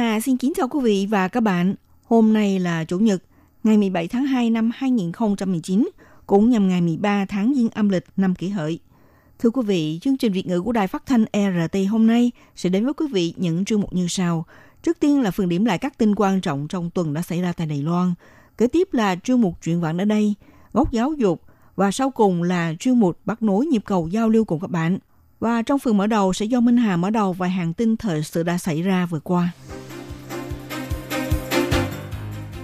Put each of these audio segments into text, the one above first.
Hà xin kính chào quý vị và các bạn. Hôm nay là Chủ nhật, ngày 17 tháng 2 năm 2019, cũng nhằm ngày 13 tháng Giêng âm lịch năm kỷ hợi. Thưa quý vị, chương trình Việt ngữ của Đài Phát thanh RT hôm nay sẽ đến với quý vị những chương mục như sau. Trước tiên là phần điểm lại các tin quan trọng trong tuần đã xảy ra tại Đài Loan. Kế tiếp là chương mục chuyện vạn ở đây, góc giáo dục và sau cùng là chương mục bắt nối nhịp cầu giao lưu cùng các bạn. Và trong phần mở đầu sẽ do Minh Hà mở đầu vài hàng tin thời sự đã xảy ra vừa qua.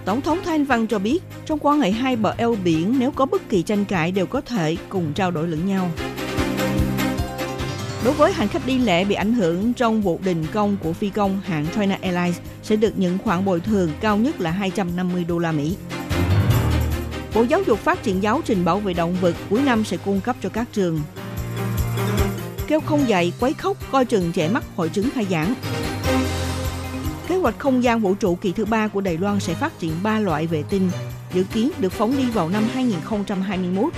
Tổng thống Thanh Văn cho biết, trong quan hệ hai bờ eo biển nếu có bất kỳ tranh cãi đều có thể cùng trao đổi lẫn nhau. Đối với hành khách đi lễ bị ảnh hưởng trong vụ đình công của phi công hãng China Airlines sẽ được nhận khoản bồi thường cao nhất là 250 đô la Mỹ. Bộ Giáo dục phát triển giáo trình bảo vệ động vật cuối năm sẽ cung cấp cho các trường. Kêu không dạy, quấy khóc, coi chừng trẻ mắc hội chứng khai giảng. Kế hoạch không gian vũ trụ kỳ thứ ba của Đài Loan sẽ phát triển 3 loại vệ tinh, dự kiến được phóng đi vào năm 2021.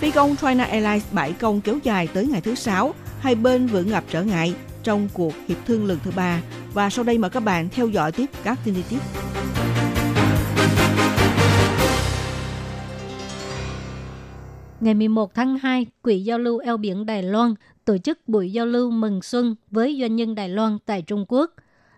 Phi công China Airlines bãi công kéo dài tới ngày thứ Sáu, hai bên vẫn gặp trở ngại trong cuộc hiệp thương lần thứ ba. Và sau đây mời các bạn theo dõi tiếp các tin chi tiết. Ngày 11 tháng 2, Quỹ Giao lưu eo biển Đài Loan tổ chức buổi giao lưu mừng xuân với doanh nhân Đài Loan tại Trung Quốc.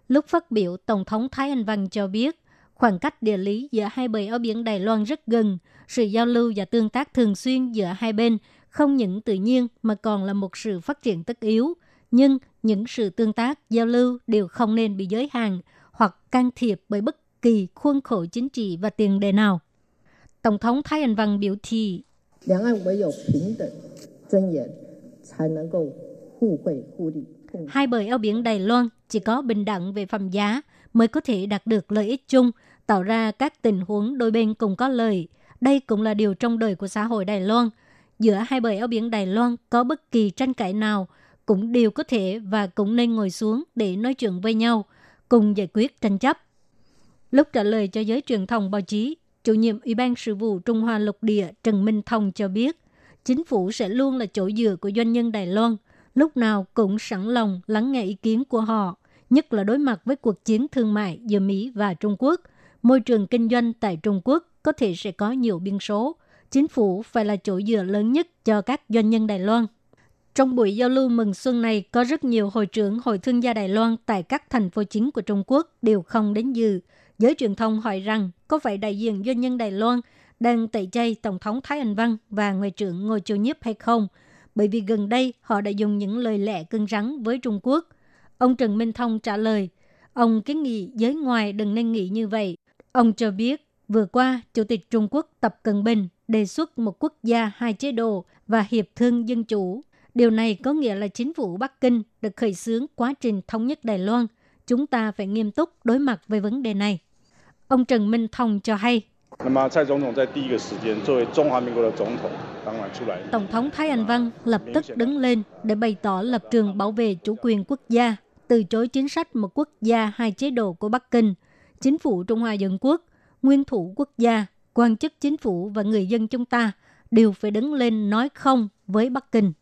Lúc phát biểu, Tổng thống Thái Anh Văn cho biết, khoảng cách địa lý giữa hai bờ eo biển Đài Loan rất gần, sự giao lưu và tương tác thường xuyên giữa hai bên không những tự nhiên mà còn là một sự phát triển tất yếu. Nhưng những sự tương tác, giao lưu đều không nên bị giới hạn hoặc can thiệp bởi bất kỳ khuôn khổ chính trị và tiền đề nào. Tổng thống Thái Anh Văn biểu thị 两岸唯有平等、尊严，才能够互惠互利。 Hai bờ eo biển Đài Loan chỉ có bình đẳng về phẩm giá mới có thể đạt được lợi ích chung, tạo ra các tình huống đôi bên cùng có lợi. Đây cũng là điều trong đời của xã hội Đài Loan. Giữa hai bờ eo biển Đài Loan có bất kỳ tranh cãi nào cũng đều có thể và cũng nên ngồi xuống để nói chuyện với nhau, cùng giải quyết tranh chấp. Lúc trả lời cho giới truyền thông báo chí, chủ nhiệm Ủy ban sự vụ Trung Hoa lục địa Trần Minh Thông cho biết, chính phủ sẽ luôn là chỗ dựa của doanh nhân Đài Loan, lúc nào cũng sẵn lòng lắng nghe ý kiến của họ, nhất là đối mặt với cuộc chiến thương mại giữa Mỹ và Trung Quốc. Môi trường kinh doanh tại Trung Quốc có thể sẽ có nhiều biên số. Chính phủ phải là chỗ dựa lớn nhất cho các doanh nhân Đài Loan. Trong buổi giao lưu mừng xuân này, có rất nhiều hội trưởng hội thương gia Đài Loan tại các thành phố chính của Trung Quốc đều không đến dự. Giới truyền thông hỏi rằng có phải đại diện doanh nhân Đài Loan đang tẩy chay Tổng thống Thái Anh Văn và Ngoại trưởng Ngô Châu Nhiếp hay không? Bởi vì gần đây họ đã dùng những lời lẽ cứng rắn với Trung Quốc. Ông Trần Minh Thông trả lời, ông kiến nghị giới ngoài đừng nên nghĩ như vậy. Ông cho biết, vừa qua, Chủ tịch Trung Quốc Tập Cận Bình đề xuất một quốc gia hai chế độ và hiệp thương dân chủ. Điều này có nghĩa là chính phủ Bắc Kinh được khởi xướng quá trình thống nhất Đài Loan chúng ta phải nghiêm túc đối mặt với vấn đề này. Ông Trần Minh Thông cho hay. Tổng thống Thái Anh Văn lập tức đứng lên để bày tỏ lập trường bảo vệ chủ quyền quốc gia, từ chối chính sách một quốc gia hai chế độ của Bắc Kinh, chính phủ Trung Hoa Dân Quốc, nguyên thủ quốc gia, quan chức chính phủ và người dân chúng ta đều phải đứng lên nói không với Bắc Kinh.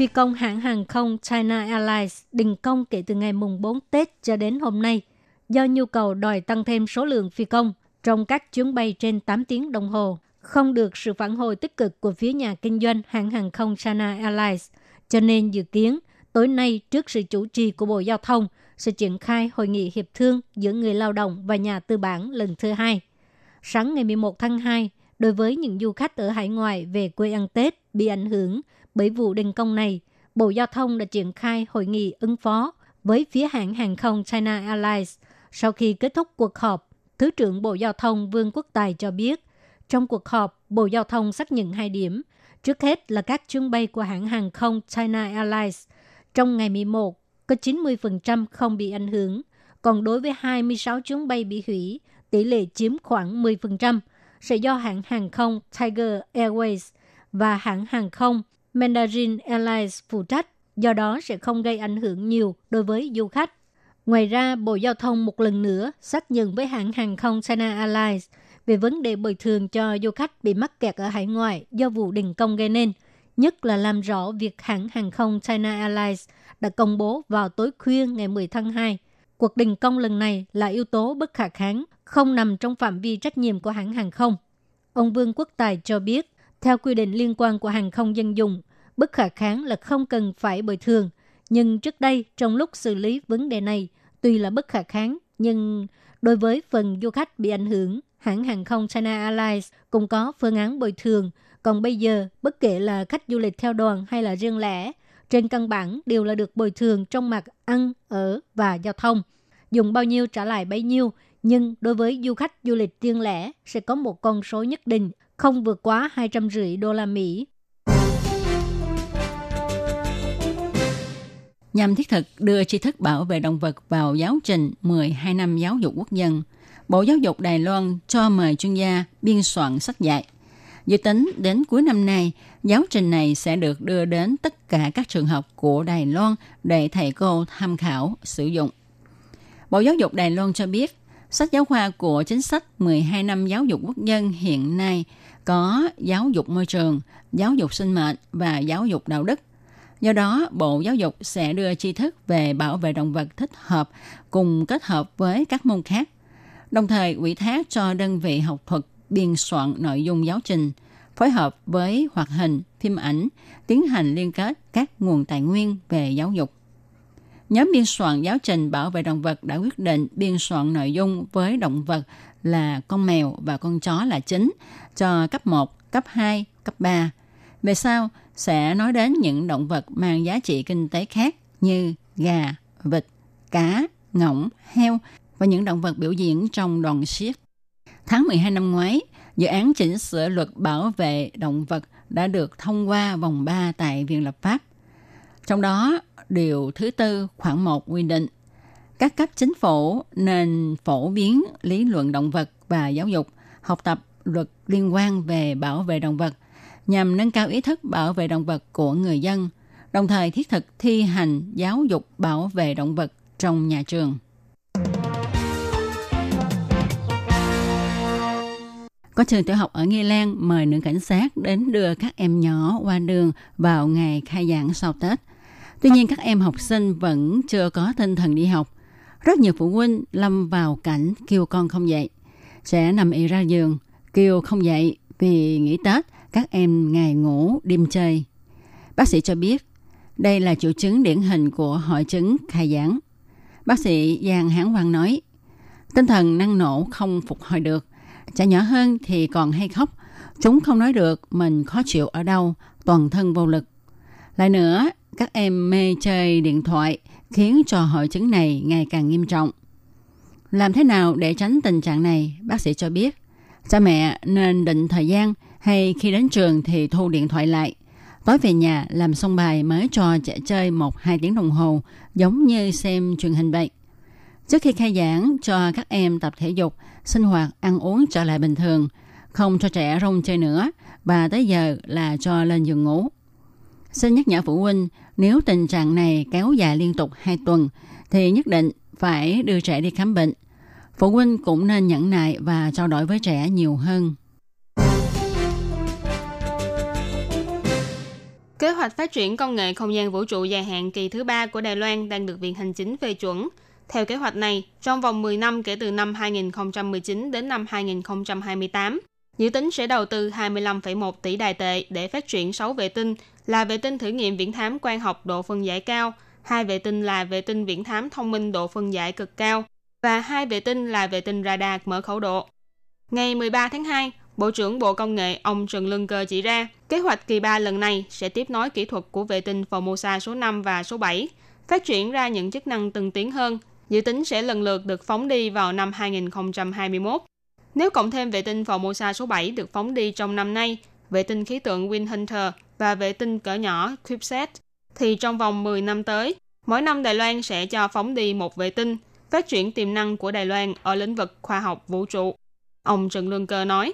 Phi công hãng hàng không China Airlines đình công kể từ ngày mùng 4 Tết cho đến hôm nay do nhu cầu đòi tăng thêm số lượng phi công trong các chuyến bay trên 8 tiếng đồng hồ, không được sự phản hồi tích cực của phía nhà kinh doanh hãng hàng không China Airlines. Cho nên dự kiến, tối nay trước sự chủ trì của Bộ Giao thông sẽ triển khai hội nghị hiệp thương giữa người lao động và nhà tư bản lần thứ hai. Sáng ngày 11 tháng 2, đối với những du khách ở hải ngoại về quê ăn Tết bị ảnh hưởng bởi vụ đình công này, Bộ Giao thông đã triển khai hội nghị ứng phó với phía hãng hàng không China Airlines – sau khi kết thúc cuộc họp, Thứ trưởng Bộ Giao thông Vương Quốc Tài cho biết, trong cuộc họp, Bộ Giao thông xác nhận hai điểm. Trước hết là các chuyến bay của hãng hàng không China Airlines. Trong ngày 11, có 90% không bị ảnh hưởng. Còn đối với 26 chuyến bay bị hủy, tỷ lệ chiếm khoảng 10%, sẽ do hãng hàng không Tiger Airways và hãng hàng không Mandarin Airlines phụ trách, do đó sẽ không gây ảnh hưởng nhiều đối với du khách. Ngoài ra, Bộ Giao thông một lần nữa xác nhận với hãng hàng không China Airlines về vấn đề bồi thường cho du khách bị mắc kẹt ở hải ngoại do vụ đình công gây nên, nhất là làm rõ việc hãng hàng không China Airlines đã công bố vào tối khuya ngày 10 tháng 2. Cuộc đình công lần này là yếu tố bất khả kháng, không nằm trong phạm vi trách nhiệm của hãng hàng không. Ông Vương Quốc Tài cho biết, theo quy định liên quan của hàng không dân dụng, bất khả kháng là không cần phải bồi thường. Nhưng trước đây, trong lúc xử lý vấn đề này, tuy là bất khả kháng, nhưng đối với phần du khách bị ảnh hưởng, hãng hàng không China Airlines cũng có phương án bồi thường. Còn bây giờ, bất kể là khách du lịch theo đoàn hay là riêng lẻ, trên căn bản đều là được bồi thường trong mặt ăn, ở và giao thông. Dùng bao nhiêu trả lại bấy nhiêu, nhưng đối với du khách du lịch riêng lẻ sẽ có một con số nhất định, không vượt quá 250 đô la Mỹ. Nhằm thiết thực đưa tri thức bảo vệ động vật vào giáo trình 12 năm giáo dục quốc dân, Bộ Giáo dục Đài Loan cho mời chuyên gia biên soạn sách dạy. Dự tính đến cuối năm nay, giáo trình này sẽ được đưa đến tất cả các trường học của Đài Loan để thầy cô tham khảo sử dụng. Bộ Giáo dục Đài Loan cho biết, sách giáo khoa của chính sách 12 năm giáo dục quốc dân hiện nay có giáo dục môi trường, giáo dục sinh mệnh và giáo dục đạo đức. Do đó, Bộ Giáo dục sẽ đưa tri thức về bảo vệ động vật thích hợp cùng kết hợp với các môn khác. Đồng thời, ủy thác cho đơn vị học thuật biên soạn nội dung giáo trình, phối hợp với hoạt hình, phim ảnh, tiến hành liên kết các nguồn tài nguyên về giáo dục. Nhóm biên soạn giáo trình bảo vệ động vật đã quyết định biên soạn nội dung với động vật là con mèo và con chó là chính cho cấp 1, cấp 2, cấp 3. Về sau, sẽ nói đến những động vật mang giá trị kinh tế khác như gà, vịt, cá, ngỗng, heo và những động vật biểu diễn trong đoàn siết. Tháng 12 năm ngoái, dự án chỉnh sửa luật bảo vệ động vật đã được thông qua vòng 3 tại Viện Lập pháp. Trong đó, điều thứ tư khoảng 1 quy định các cấp chính phủ nên phổ biến lý luận động vật và giáo dục, học tập luật liên quan về bảo vệ động vật nhằm nâng cao ý thức bảo vệ động vật của người dân, đồng thời thiết thực thi hành giáo dục bảo vệ động vật trong nhà trường. Có trường tiểu học ở Nghi Lan mời nữ cảnh sát đến đưa các em nhỏ qua đường vào ngày khai giảng sau Tết. Tuy nhiên các em học sinh vẫn chưa có tinh thần đi học. Rất nhiều phụ huynh lâm vào cảnh kêu con không dậy. Sẽ nằm y ra giường, kêu không dậy vì nghỉ Tết các em ngày ngủ đêm chơi. Bác sĩ cho biết đây là triệu chứng điển hình của hội chứng khai giảng. Bác sĩ Giang Hán Quang nói, tinh thần năng nổ không phục hồi được. Trẻ nhỏ hơn thì còn hay khóc. Chúng không nói được mình khó chịu ở đâu, toàn thân vô lực. Lại nữa, các em mê chơi điện thoại khiến cho hội chứng này ngày càng nghiêm trọng. Làm thế nào để tránh tình trạng này? Bác sĩ cho biết, cha mẹ nên định thời gian hay khi đến trường thì thu điện thoại lại. Tối về nhà làm xong bài mới cho trẻ chơi 1-2 tiếng đồng hồ, giống như xem truyền hình vậy. Trước khi khai giảng, cho các em tập thể dục, sinh hoạt, ăn uống trở lại bình thường, không cho trẻ rong chơi nữa, và tới giờ là cho lên giường ngủ. Xin nhắc nhở phụ huynh, nếu tình trạng này kéo dài liên tục 2 tuần, thì nhất định phải đưa trẻ đi khám bệnh. Phụ huynh cũng nên nhẫn nại và trao đổi với trẻ nhiều hơn. Kế hoạch phát triển công nghệ không gian vũ trụ dài hạn kỳ thứ ba của Đài Loan đang được Viện Hành Chính phê chuẩn. Theo kế hoạch này, trong vòng 10 năm kể từ năm 2019 đến năm 2028, dự tính sẽ đầu tư 25,1 tỷ đài tệ để phát triển 6 vệ tinh là vệ tinh thử nghiệm viễn thám quan học độ phân giải cao, hai vệ tinh là vệ tinh viễn thám thông minh độ phân giải cực cao và hai vệ tinh là vệ tinh radar mở khẩu độ. Ngày 13 tháng 2, Bộ trưởng Bộ Công nghệ ông Trần Lương Cơ chỉ ra, kế hoạch kỳ 3 lần này sẽ tiếp nối kỹ thuật của vệ tinh Formosa số 5 và số 7, phát triển ra những chức năng từng tiến hơn, dự tính sẽ lần lượt được phóng đi vào năm 2021. Nếu cộng thêm vệ tinh Formosa số 7 được phóng đi trong năm nay vệ tinh khí tượng Windhunter và vệ tinh cỡ nhỏ CubeSat, thì trong vòng 10 năm tới, mỗi năm Đài Loan sẽ cho phóng đi một vệ tinh, phát triển tiềm năng của Đài Loan ở lĩnh vực khoa học vũ trụ. Ông Trần Lương Cơ nói,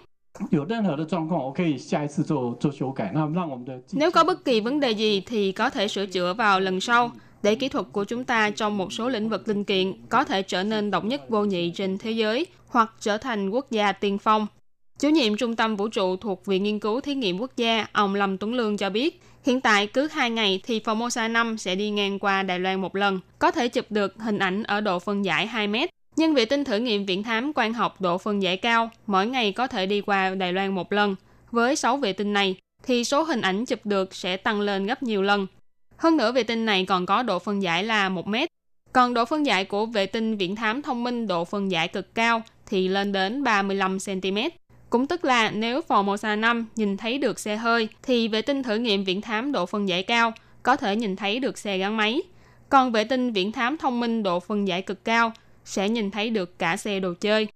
nếu có bất kỳ vấn đề gì thì có thể sửa chữa vào lần sau để kỹ thuật của chúng ta trong một số lĩnh vực linh kiện có thể trở nên độc nhất vô nhị trên thế giới hoặc trở thành quốc gia tiên phong. Chủ nhiệm Trung tâm Vũ trụ thuộc Viện Nghiên cứu Thí nghiệm Quốc gia, ông Lâm Tuấn Lương cho biết, hiện tại cứ 2 ngày thì Formosa 5 sẽ đi ngang qua Đài Loan một lần, có thể chụp được hình ảnh ở độ phân giải 2 mét. Nhưng vệ tinh thử nghiệm viễn thám quan học độ phân giải cao mỗi ngày có thể đi qua Đài Loan một lần. Với 6 vệ tinh này, thì số hình ảnh chụp được sẽ tăng lên gấp nhiều lần. Hơn nữa vệ tinh này còn có độ phân giải là 1 mét. Còn độ phân giải của vệ tinh viễn thám thông minh độ phân giải cực cao thì lên đến 35 cm. Cũng tức là nếu Formosa 5 nhìn thấy được xe hơi thì vệ tinh thử nghiệm viễn thám độ phân giải cao có thể nhìn thấy được xe gắn máy. Còn vệ tinh viễn thám thông minh độ phân giải cực cao sẽ nhìn thấy được cả xe đồ chơi.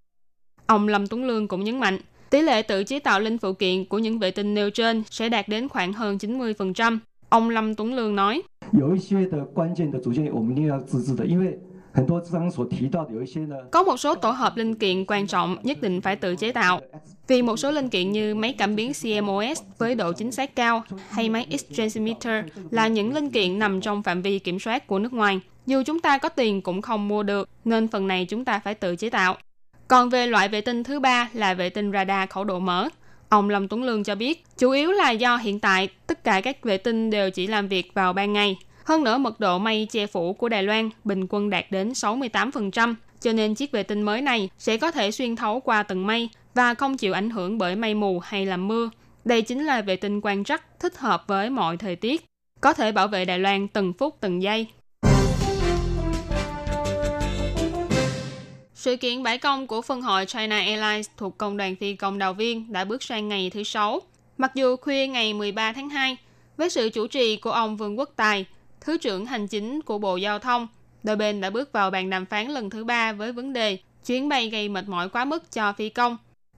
Ông Lâm Tuấn Lương cũng nhấn mạnh, tỷ lệ tự chế tạo linh phụ kiện của những vệ tinh nêu trên sẽ đạt đến khoảng hơn 90%. Ông Lâm Tuấn Lương nói, có một số tổ hợp linh kiện quan trọng nhất định phải tự chế tạo. Vì một số linh kiện như máy cảm biến CMOS với độ chính xác cao hay máy X-transmitter là những linh kiện nằm trong phạm vi kiểm soát của nước ngoài. Dù chúng ta có tiền cũng không mua được, nên phần này chúng ta phải tự chế tạo. Còn về loại vệ tinh thứ ba là vệ tinh radar khẩu độ mở. Ông Lâm Tuấn Lương cho biết, chủ yếu là do hiện tại tất cả các vệ tinh đều chỉ làm việc vào ban ngày. Hơn nữa, mật độ mây che phủ của Đài Loan bình quân đạt đến 68%, cho nên chiếc vệ tinh mới này sẽ có thể xuyên thấu qua tầng mây và không chịu ảnh hưởng bởi mây mù hay làm mưa. Đây chính là vệ tinh quan trắc thích hợp với mọi thời tiết, có thể bảo vệ Đài Loan từng phút từng giây. Sự kiện bãi công của phân hội China Airlines thuộc Công đoàn Phi công Đào Viên đã bước sang ngày thứ Sáu. Mặc dù khuya ngày 13 tháng 2, với sự chủ trì của ông Vương Quốc Tài, Thứ trưởng Hành chính của Bộ Giao thông, đôi bên đã bước vào bàn đàm phán lần thứ ba với vấn đề chuyến bay gây mệt mỏi quá mức cho phi công.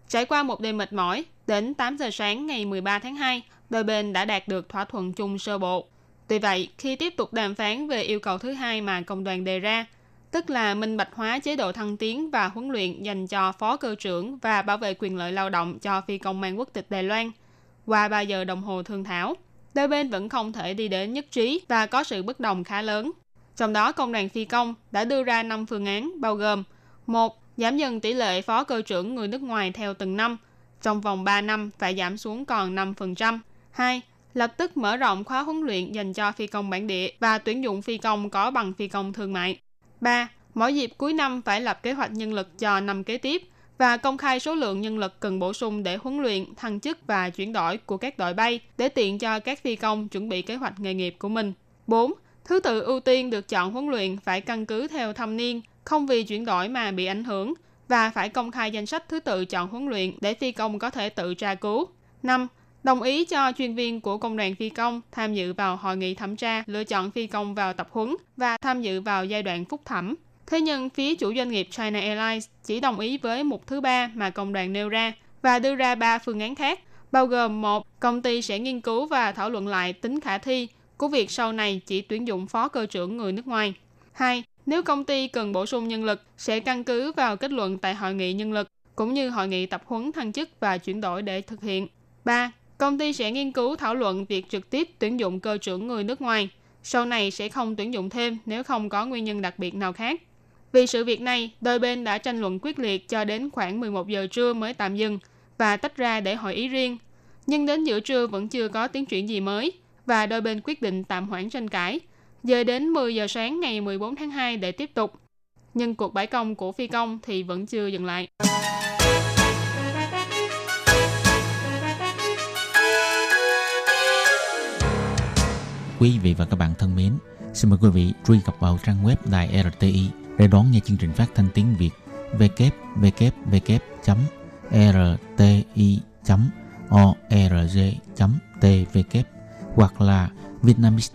Trải qua một đêm mệt mỏi, đến 8 giờ sáng ngày 13 tháng 2, đôi bên đã đạt được thỏa thuận chung sơ bộ. Tuy vậy, khi tiếp tục đàm phán về yêu cầu thứ hai mà công đoàn đề ra, tức là minh bạch hóa chế độ thăng tiến và huấn luyện dành cho phó cơ trưởng và bảo vệ quyền lợi lao động cho phi công mang quốc tịch Đài Loan. Qua 3 giờ đồng hồ thương thảo, đôi bên vẫn không thể đi đến nhất trí và có sự bất đồng khá lớn. Trong đó, công đoàn phi công đã đưa ra 5 phương án bao gồm một Giảm dần tỷ lệ phó cơ trưởng người nước ngoài theo từng năm, trong vòng 3 năm phải giảm xuống còn 5%. 2. Lập tức mở rộng khóa huấn luyện dành cho phi công bản địa và tuyển dụng phi công có bằng phi công thương mại. 3. Mỗi dịp cuối năm phải lập kế hoạch nhân lực cho năm kế tiếp và công khai số lượng nhân lực cần bổ sung để huấn luyện, thăng chức và chuyển đổi của các đội bay để tiện cho các phi công chuẩn bị kế hoạch nghề nghiệp của mình. 4. Thứ tự ưu tiên được chọn huấn luyện phải căn cứ theo thâm niên, không vì chuyển đổi mà bị ảnh hưởng và phải công khai danh sách thứ tự chọn huấn luyện để phi công có thể tự tra cứu. 5. Đồng ý cho chuyên viên của công đoàn phi công tham dự vào hội nghị thẩm tra lựa chọn phi công vào tập huấn và tham dự vào giai đoạn phúc thẩm. Thế nhưng phía chủ doanh nghiệp China Airlines chỉ đồng ý với một thứ ba mà công đoàn nêu ra và đưa ra ba phương án khác, bao gồm một công ty sẽ nghiên cứu và thảo luận lại tính khả thi của việc sau này chỉ tuyển dụng phó cơ trưởng người nước ngoài. Hai, nếu công ty cần bổ sung nhân lực, sẽ căn cứ vào kết luận tại hội nghị nhân lực, cũng như hội nghị tập huấn thăng chức và chuyển đổi để thực hiện. 3. Công ty sẽ nghiên cứu thảo luận việc trực tiếp tuyển dụng cơ trưởng người nước ngoài. Sau này sẽ không tuyển dụng thêm nếu không có nguyên nhân đặc biệt nào khác. Vì sự việc này, đôi bên đã tranh luận quyết liệt cho đến khoảng 11 giờ trưa mới tạm dừng và tách ra để hội ý riêng. Nhưng đến giữa trưa vẫn chưa có tiến triển gì mới và đôi bên quyết định tạm hoãn tranh cãi dời đến 10 giờ sáng ngày 14 tháng 2 để tiếp tục. Nhưng cuộc bãi công của phi công thì vẫn chưa dừng lại. Quý vị và các bạn thân mến, xin mời quý vị truy cập vào trang web Đài RTI để đón nghe chương trình phát thanh tiếng Việt www.rti.org.tvk hoặc là Vietnamese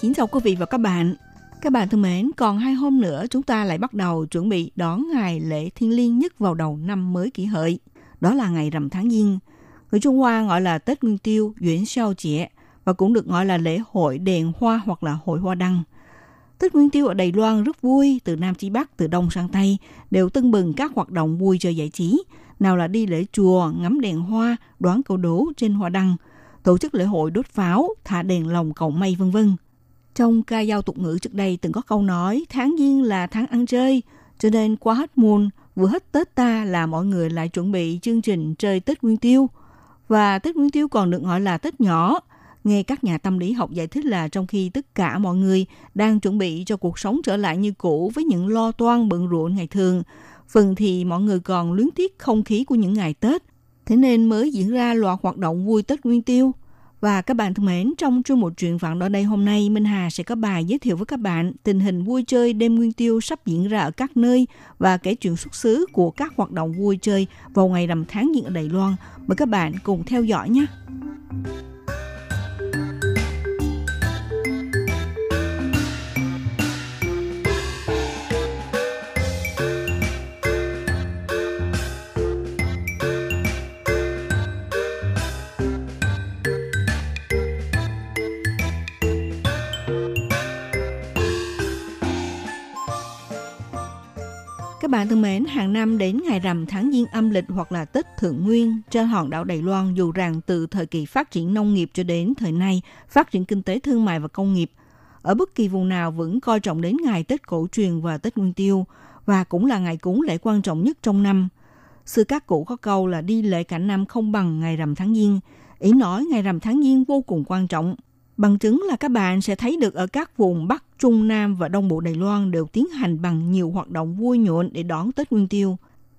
Kính chào quý vị và các bạn. Các bạn thân mến, còn hai hôm nữa chúng ta lại bắt đầu chuẩn bị đón ngày lễ thiên liêng nhất vào đầu năm mới kỷ hợi. Đó là ngày rằm tháng Giêng. Người Trung Hoa gọi là Tết Nguyên Tiêu, Duyễn Sao Jie và cũng được gọi là lễ hội đèn hoa hoặc là hội hoa đăng. Tết Nguyên Tiêu ở Đài Loan rất vui, từ Nam chí Bắc, từ Đông sang Tây, đều tưng bừng các hoạt động vui chơi giải trí. Nào là đi lễ chùa, ngắm đèn hoa, đoán câu đố trên hoa đăng, tổ chức lễ hội đốt pháo, thả đèn lồng cầu mây vân vân. Trong ca dao tục ngữ trước đây từng có câu nói tháng giêng là tháng ăn chơi, cho nên qua hết muôn, vừa hết Tết ta là mọi người lại chuẩn bị chương trình chơi Tết Nguyên Tiêu. Và Tết Nguyên Tiêu còn được gọi là Tết nhỏ. Nghe các nhà tâm lý học giải thích là trong khi tất cả mọi người đang chuẩn bị cho cuộc sống trở lại như cũ với những lo toan bận rộn ngày thường, phần thì mọi người còn luyến tiếc không khí của những ngày Tết. Thế nên mới diễn ra loạt hoạt động vui Tết Nguyên Tiêu. Và các bạn thân mến, trong chương một chuyện vạn đó đây hôm nay, Minh Hà sẽ có bài giới thiệu với các bạn tình hình vui chơi đêm Nguyên Tiêu sắp diễn ra ở các nơi và kể chuyện xuất xứ của các hoạt động vui chơi vào ngày rằm tháng giêng ở Đài Loan. Mời các bạn cùng theo dõi nhé. Các bạn thân mến, hàng năm đến ngày rằm tháng Giêng âm lịch hoặc là Tết Thượng Nguyên trên hòn đảo Đài Loan dù rằng từ thời kỳ phát triển nông nghiệp cho đến thời nay phát triển kinh tế thương mại và công nghiệp, ở bất kỳ vùng nào vẫn coi trọng đến ngày Tết cổ truyền và Tết Nguyên Tiêu và cũng là ngày cúng lễ quan trọng nhất trong năm. Xưa các cụ có câu là đi lễ cả năm không bằng ngày rằm tháng Giêng, ý nói ngày rằm tháng Giêng vô cùng quan trọng. Bằng chứng là các bạn sẽ thấy được ở các vùng Bắc, Trung, Nam và Đông Bộ Đài Loan đều tiến hành bằng nhiều hoạt động vui nhộn để đón Tết Nguyên Tiêu.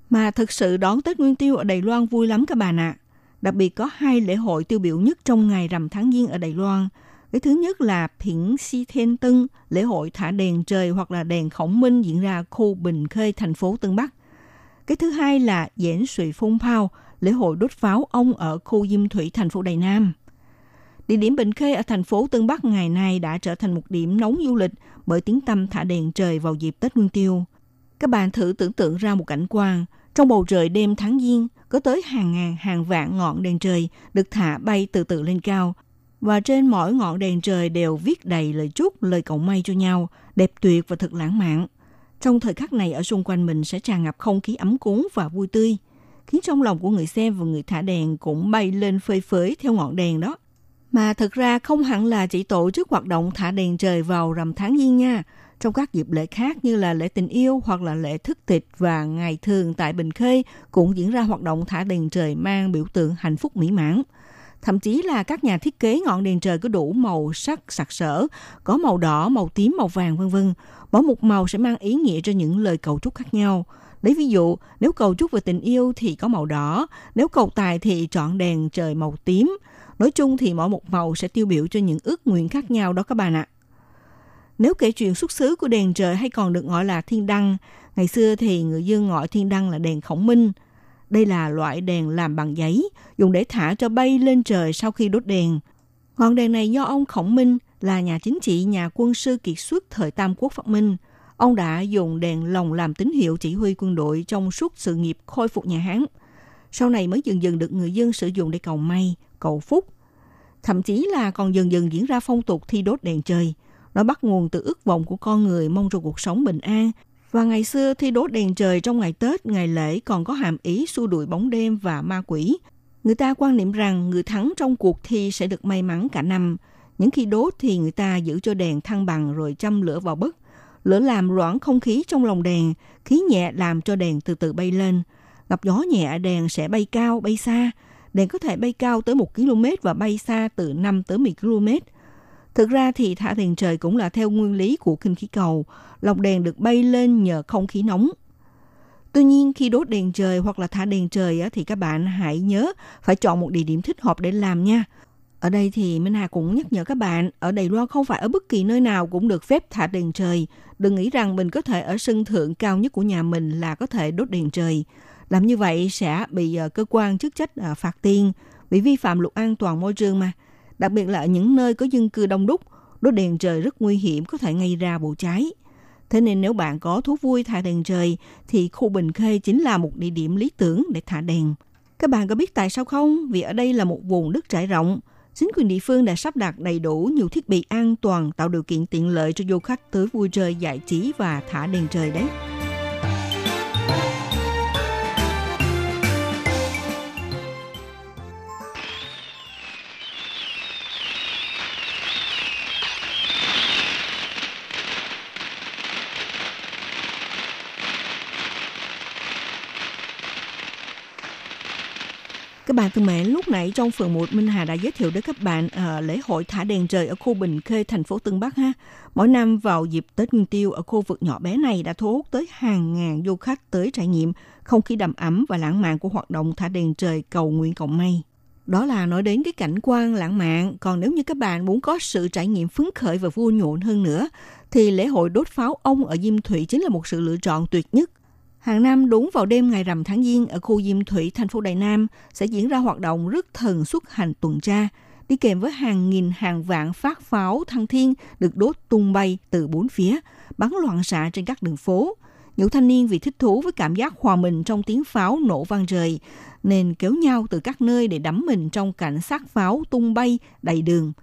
Mà thực sự đón Tết Nguyên Tiêu ở Đài Loan vui lắm các bạn ạ. À. Đặc biệt có hai lễ hội tiêu biểu nhất trong ngày rằm tháng Giêng ở Đài Loan. Cái thứ nhất là Phiển Si Thiên Tân, lễ hội thả đèn trời hoặc là đèn khổng minh diễn ra khu Bình Khê, thành phố Tân Bắc. Cái thứ hai là Diễn Sụy Phun Phao, lễ hội đốt pháo ông ở khu Diêm Thủy, thành phố Đài Nam. Địa điểm Bình Khê ở thành phố Tân Bắc ngày nay đã trở thành một điểm nóng du lịch bởi tiếng tâm thả đèn trời vào dịp Tết Nguyên Tiêu. Các bạn thử tưởng tượng ra một cảnh quan, trong bầu trời đêm tháng giêng có tới hàng ngàn hàng vạn ngọn đèn trời được thả bay từ từ lên cao. Và trên mỗi ngọn đèn trời đều viết đầy lời chúc, lời cầu may cho nhau, đẹp tuyệt và thật lãng mạn. Trong thời khắc này ở xung quanh mình sẽ tràn ngập không khí ấm cúng và vui tươi, khiến trong lòng của người xem và người thả đèn cũng bay lên phơi phới theo ngọn đèn đó. Mà thực ra không hẳn là chỉ tổ chức hoạt động thả đèn trời vào rằm tháng giêng nha. Trong các dịp lễ khác như là lễ tình yêu hoặc là lễ thức tịch và ngày thường tại Bình Khê cũng diễn ra hoạt động thả đèn trời mang biểu tượng hạnh phúc mỹ mãn. Thậm chí là các nhà thiết kế ngọn đèn trời có đủ màu sắc sặc sỡ, có màu đỏ, màu tím, màu vàng vân vân. Mỗi một màu sẽ mang ý nghĩa cho những lời cầu chúc khác nhau. Lấy ví dụ, nếu cầu chúc về tình yêu thì có màu đỏ, nếu cầu tài thì chọn đèn trời màu tím, Nói chung thì mỗi một màu sẽ tiêu biểu cho những ước nguyện khác nhau đó các bạn ạ. Nếu kể chuyện xuất xứ của đèn trời hay còn được gọi là thiên đăng, ngày xưa thì người dân gọi thiên đăng là đèn khổng minh. Đây là loại đèn làm bằng giấy, dùng để thả cho bay lên trời sau khi đốt đèn. Ngọn đèn này do ông Khổng Minh là nhà chính trị, nhà quân sư kiệt xuất thời Tam Quốc phát minh. Ông đã dùng đèn lồng làm tín hiệu chỉ huy quân đội trong suốt sự nghiệp khôi phục nhà Hán. Sau này mới dần dần được người dân sử dụng để cầu may, cầu phúc. Thậm chí là còn dần dần diễn ra phong tục thi đốt đèn trời. Nó bắt nguồn từ ước vọng của con người mong cho cuộc sống bình an. Và ngày xưa thi đốt đèn trời trong ngày Tết, ngày lễ còn có hàm ý xua đuổi bóng đêm và ma quỷ. Người ta quan niệm rằng người thắng trong cuộc thi sẽ được may mắn cả năm. Những khi đốt thì người ta giữ cho đèn thăng bằng rồi châm lửa vào bức. Lửa làm loãng không khí trong lòng đèn, khí nhẹ làm cho đèn từ từ bay lên. Gặp gió nhẹ đèn sẽ bay cao, bay xa. Đèn có thể bay cao tới 1 km và bay xa từ 5 tới 10 km. Thực ra thì thả đèn trời cũng là theo nguyên lý của kinh khí cầu. Lồng đèn được bay lên nhờ không khí nóng. Tuy nhiên khi đốt đèn trời hoặc là thả đèn trời thì các bạn hãy nhớ phải chọn một địa điểm thích hợp để làm nha. Ở đây thì Minh Hà cũng nhắc nhở các bạn, ở Đài Loan không phải ở bất kỳ nơi nào cũng được phép thả đèn trời. Đừng nghĩ rằng mình có thể ở sân thượng cao nhất của nhà mình là có thể đốt đèn trời. Làm như vậy sẽ bị ờ, cơ quan chức trách ờ, phạt tiền vì vi phạm luật an toàn môi trường mà. Đặc biệt là ở những nơi có dân cư đông đúc, đốt đèn trời rất nguy hiểm có thể gây ra vụ cháy. Thế nên nếu bạn có thú vui thả đèn trời thì khu Bình Khê chính là một địa điểm lý tưởng để thả đèn. Các bạn có biết tại sao không? Vì ở đây là một vùng đất trải rộng. Chính quyền địa phương đã sắp đặt đầy đủ nhiều thiết bị an toàn tạo điều kiện tiện lợi cho du khách tới vui chơi giải trí và thả đèn trời đấy. Các bạn thân mến, lúc nãy trong phần 1 Minh Hà đã giới thiệu đến các bạn à, lễ hội thả đèn trời ở khu Bình Khê, thành phố Tân Bắc ha. Mỗi năm vào dịp Tết Nguyên Tiêu ở khu vực nhỏ bé này đã thu hút tới hàng ngàn du khách tới trải nghiệm không khí đầm ấm và lãng mạn của hoạt động thả đèn trời cầu nguyện cộng may. Đó là nói đến cái cảnh quan lãng mạn, còn nếu như các bạn muốn có sự trải nghiệm phấn khởi và vui nhộn hơn nữa, thì lễ hội đốt pháo ông ở Diêm Thủy chính là một sự lựa chọn tuyệt nhất Hàng năm đúng vào đêm ngày rằm tháng Giêng ở khu Diêm Thủy, thành phố Đài Nam sẽ diễn ra hoạt động rất thần xuất hành tuần tra, đi kèm với hàng nghìn hàng vạn phát pháo thăng thiên được đốt tung bay từ bốn phía, bắn loạn xạ trên các đường phố. Những thanh niên vì thích thú với cảm giác hòa mình trong tiếng pháo nổ vang trời, nên kéo nhau từ các nơi để đắm mình trong cảnh sát pháo tung bay đầy đường.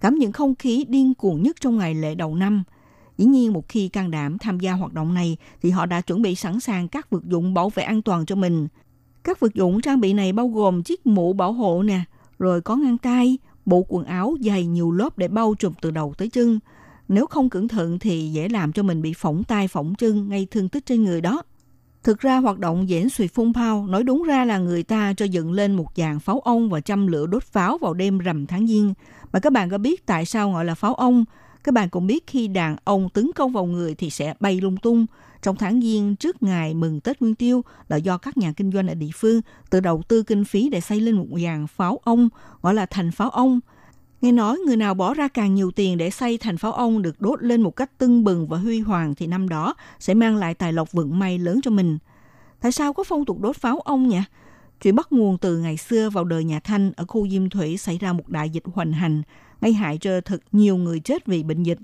Cảm nhận không khí điên cuồng nhất trong ngày lễ đầu năm – Dĩ nhiên một khi can đảm tham gia hoạt động này thì họ đã chuẩn bị sẵn sàng các vật dụng bảo vệ an toàn cho mình. Các vật dụng trang bị này bao gồm chiếc mũ bảo hộ nè, rồi có ngăn tay, bộ quần áo dày nhiều lớp để bao trùm từ đầu tới chân. Nếu không cẩn thận thì dễ làm cho mình bị phỏng tay phỏng chân ngay thương tích trên người đó. Thực ra hoạt động diễn xùy phun phao nói đúng ra là người ta cho dựng lên một dàn pháo ông và châm lửa đốt pháo vào đêm rằm tháng giêng. Mà các bạn có biết tại sao gọi là pháo ông? Các bạn cũng biết khi đàn ông tấn công vào người thì sẽ bay lung tung. Trong tháng Giêng trước ngày mừng Tết Nguyên Tiêu là do các nhà kinh doanh ở địa phương tự đầu tư kinh phí để xây lên một dàn pháo ông, gọi là thành pháo ông. Nghe nói người nào bỏ ra càng nhiều tiền để xây thành pháo ông được đốt lên một cách tưng bừng và huy hoàng thì năm đó sẽ mang lại tài lộc vận may lớn cho mình. Tại sao có phong tục đốt pháo ông nhỉ? Chuyện bắt nguồn từ ngày xưa vào đời nhà Thanh ở khu Diêm Thủy xảy ra một đại dịch hoành hành gây hại cho thật nhiều người chết vì bệnh dịch.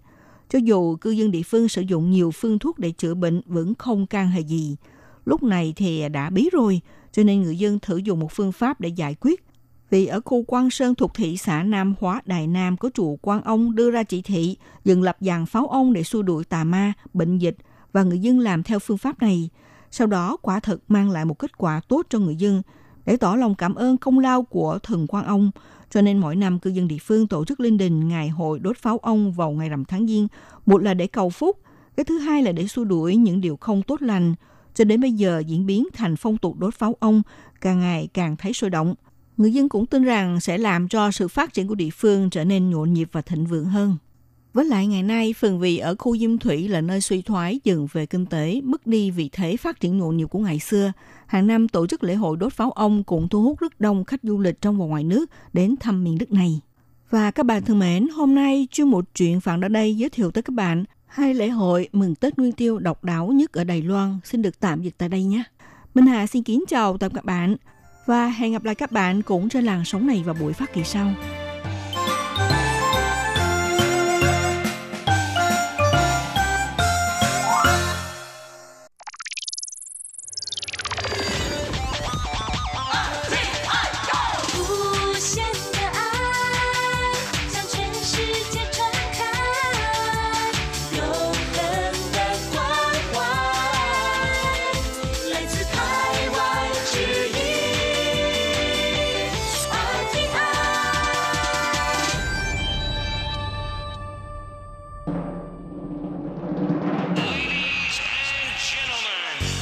Cho dù cư dân địa phương sử dụng nhiều phương thuốc để chữa bệnh vẫn không can hệ gì. Lúc này thì đã bí rồi, cho nên người dân thử dùng một phương pháp để giải quyết. Vì ở khu Quang Sơn thuộc thị xã Nam Hóa Đài Nam có chùa Quan Ông đưa ra chỉ thị dừng lập dàn pháo ông để xua đuổi tà ma, bệnh dịch và người dân làm theo phương pháp này. Sau đó quả thực mang lại một kết quả tốt cho người dân để tỏ lòng cảm ơn công lao của thần Quan Ông cho nên mỗi năm cư dân địa phương tổ chức linh đình ngày hội đốt pháo ông vào ngày rằm tháng giêng. Một là để cầu phúc, cái thứ hai là để xua đuổi những điều không tốt lành. Cho đến bây giờ diễn biến thành phong tục đốt pháo ông càng ngày càng thấy sôi động. Người dân cũng tin rằng sẽ làm cho sự phát triển của địa phương trở nên nhộn nhịp và thịnh vượng hơn. Với lại ngày nay, phần vì ở khu Diêm Thủy là nơi suy thoái dần về kinh tế, mất đi vị thế phát triển nhộn nhịp của ngày xưa. Hàng năm tổ chức lễ hội đốt pháo ông cũng thu hút rất đông khách du lịch trong và ngoài nước đến thăm miền đất này. Và các bạn thân mến, hôm nay chuyên một chuyện phản ở đây giới thiệu tới các bạn hai lễ hội mừng Tết Nguyên Tiêu độc đáo nhất ở Đài Loan xin được tạm dừng tại đây nhé. Minh Hà xin kính chào tạm các bạn và hẹn gặp lại các bạn cũng trên làn sóng này vào buổi phát kỳ sau.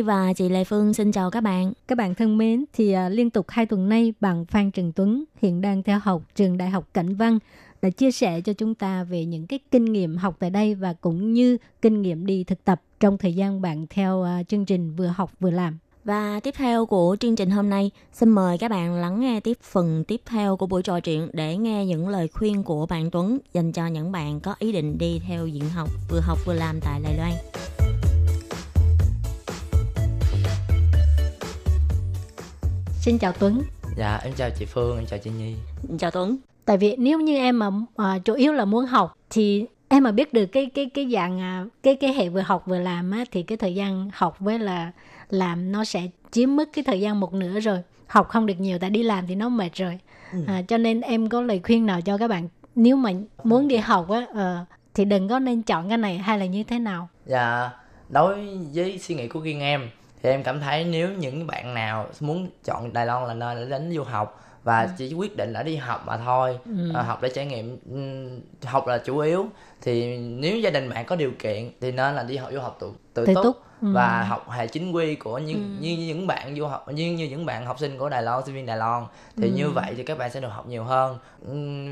Nhi và chị Lê Phương xin chào các bạn. Các bạn thân mến, thì uh, liên tục hai tuần nay, bạn Phan Trần Tuấn hiện đang theo học trường Đại học Cảnh Văn đã chia sẻ cho chúng ta về những cái kinh nghiệm học tại đây và cũng như kinh nghiệm đi thực tập trong thời gian bạn theo uh, chương trình vừa học vừa làm. Và tiếp theo của chương trình hôm nay, xin mời các bạn lắng nghe tiếp phần tiếp theo của buổi trò chuyện để nghe những lời khuyên của bạn Tuấn dành cho những bạn có ý định đi theo diện học vừa học vừa làm tại Đài Loan. Xin chào Tuấn. Dạ, em chào chị Phương, em chào chị Nhi. Chào Tuấn. Tại vì nếu như em mà uh, chủ yếu là muốn học thì em mà biết được cái cái cái dạng uh, cái cái hệ vừa học vừa làm á thì cái thời gian học với là làm nó sẽ chiếm mất cái thời gian một nửa rồi. Học không được nhiều tại đi làm thì nó mệt rồi. Ừ. À, cho nên em có lời khuyên nào cho các bạn nếu mà muốn đi học á uh, thì đừng có nên chọn cái này hay là như thế nào? Dạ, đối với suy nghĩ của riêng em thì em cảm thấy nếu những bạn nào muốn chọn Đài Loan là nơi để đến du học và ừ. chỉ quyết định là đi học mà thôi ừ. à, học để trải nghiệm học là chủ yếu thì nếu gia đình bạn có điều kiện thì nên là đi học du học tự tự, tự túc, túc. Ừ. và học hệ chính quy của những ừ. như những bạn du học như như những bạn học sinh của Đài Loan sinh viên Đài Loan thì ừ. như vậy thì các bạn sẽ được học nhiều hơn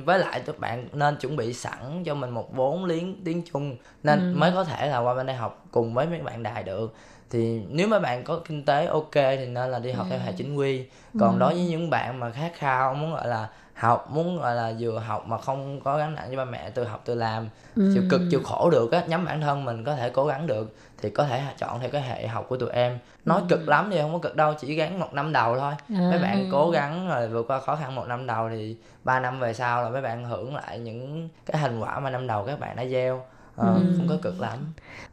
với lại các bạn nên chuẩn bị sẵn cho mình một vốn liếng tiếng Trung nên ừ. mới có thể là qua bên đây học cùng với mấy bạn đài được thì nếu mà bạn có kinh tế ok thì nên là đi học ừ. theo hệ chính quy còn ừ. đối với những bạn mà khát khao muốn gọi là học muốn gọi là vừa học mà không có gánh nặng với ba mẹ tự học tự làm ừ. chịu cực chịu khổ được á nhắm bản thân mình có thể cố gắng được thì có thể chọn theo cái hệ học của tụi em nói ừ. cực lắm thì không có cực đâu chỉ gắn một năm đầu thôi à. mấy bạn cố gắng rồi vượt qua khó khăn một năm đầu thì ba năm về sau là mấy bạn hưởng lại những cái thành quả mà năm đầu các bạn đã gieo à, ừ. không có cực lắm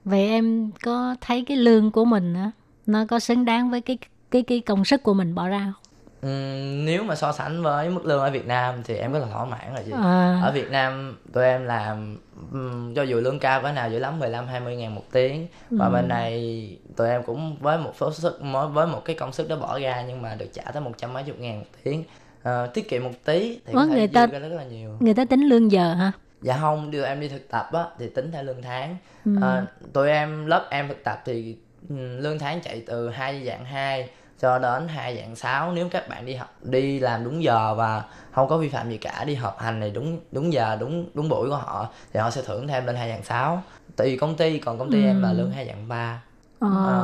vậy em có thấy cái lương của mình á nó có xứng đáng với cái cái cái công sức của mình bỏ ra không Uhm, nếu mà so sánh với mức lương ở Việt Nam thì em rất là thỏa mãn rồi chị. À. Ở Việt Nam tụi em làm um, cho dù lương cao cái nào dữ lắm 15 20 ngàn một tiếng và ừ. bên này tụi em cũng với một số sức với một cái công sức đó bỏ ra nhưng mà được trả tới một trăm mấy chục ngàn một tiếng uh, tiết kiệm một tí thì Ủa, người ta, rất là nhiều người ta tính lương giờ hả dạ không đưa em đi thực tập á thì tính theo lương tháng ừ. à, tụi em lớp em thực tập thì um, lương tháng chạy từ hai dạng hai cho đến hai dạng 6 nếu các bạn đi học đi làm đúng giờ và không có vi phạm gì cả đi học hành này đúng đúng giờ đúng đúng buổi của họ thì họ sẽ thưởng thêm lên hai dạng 6 tùy công ty còn công ty ừ. em là lương hai dạng 3 ờ. à,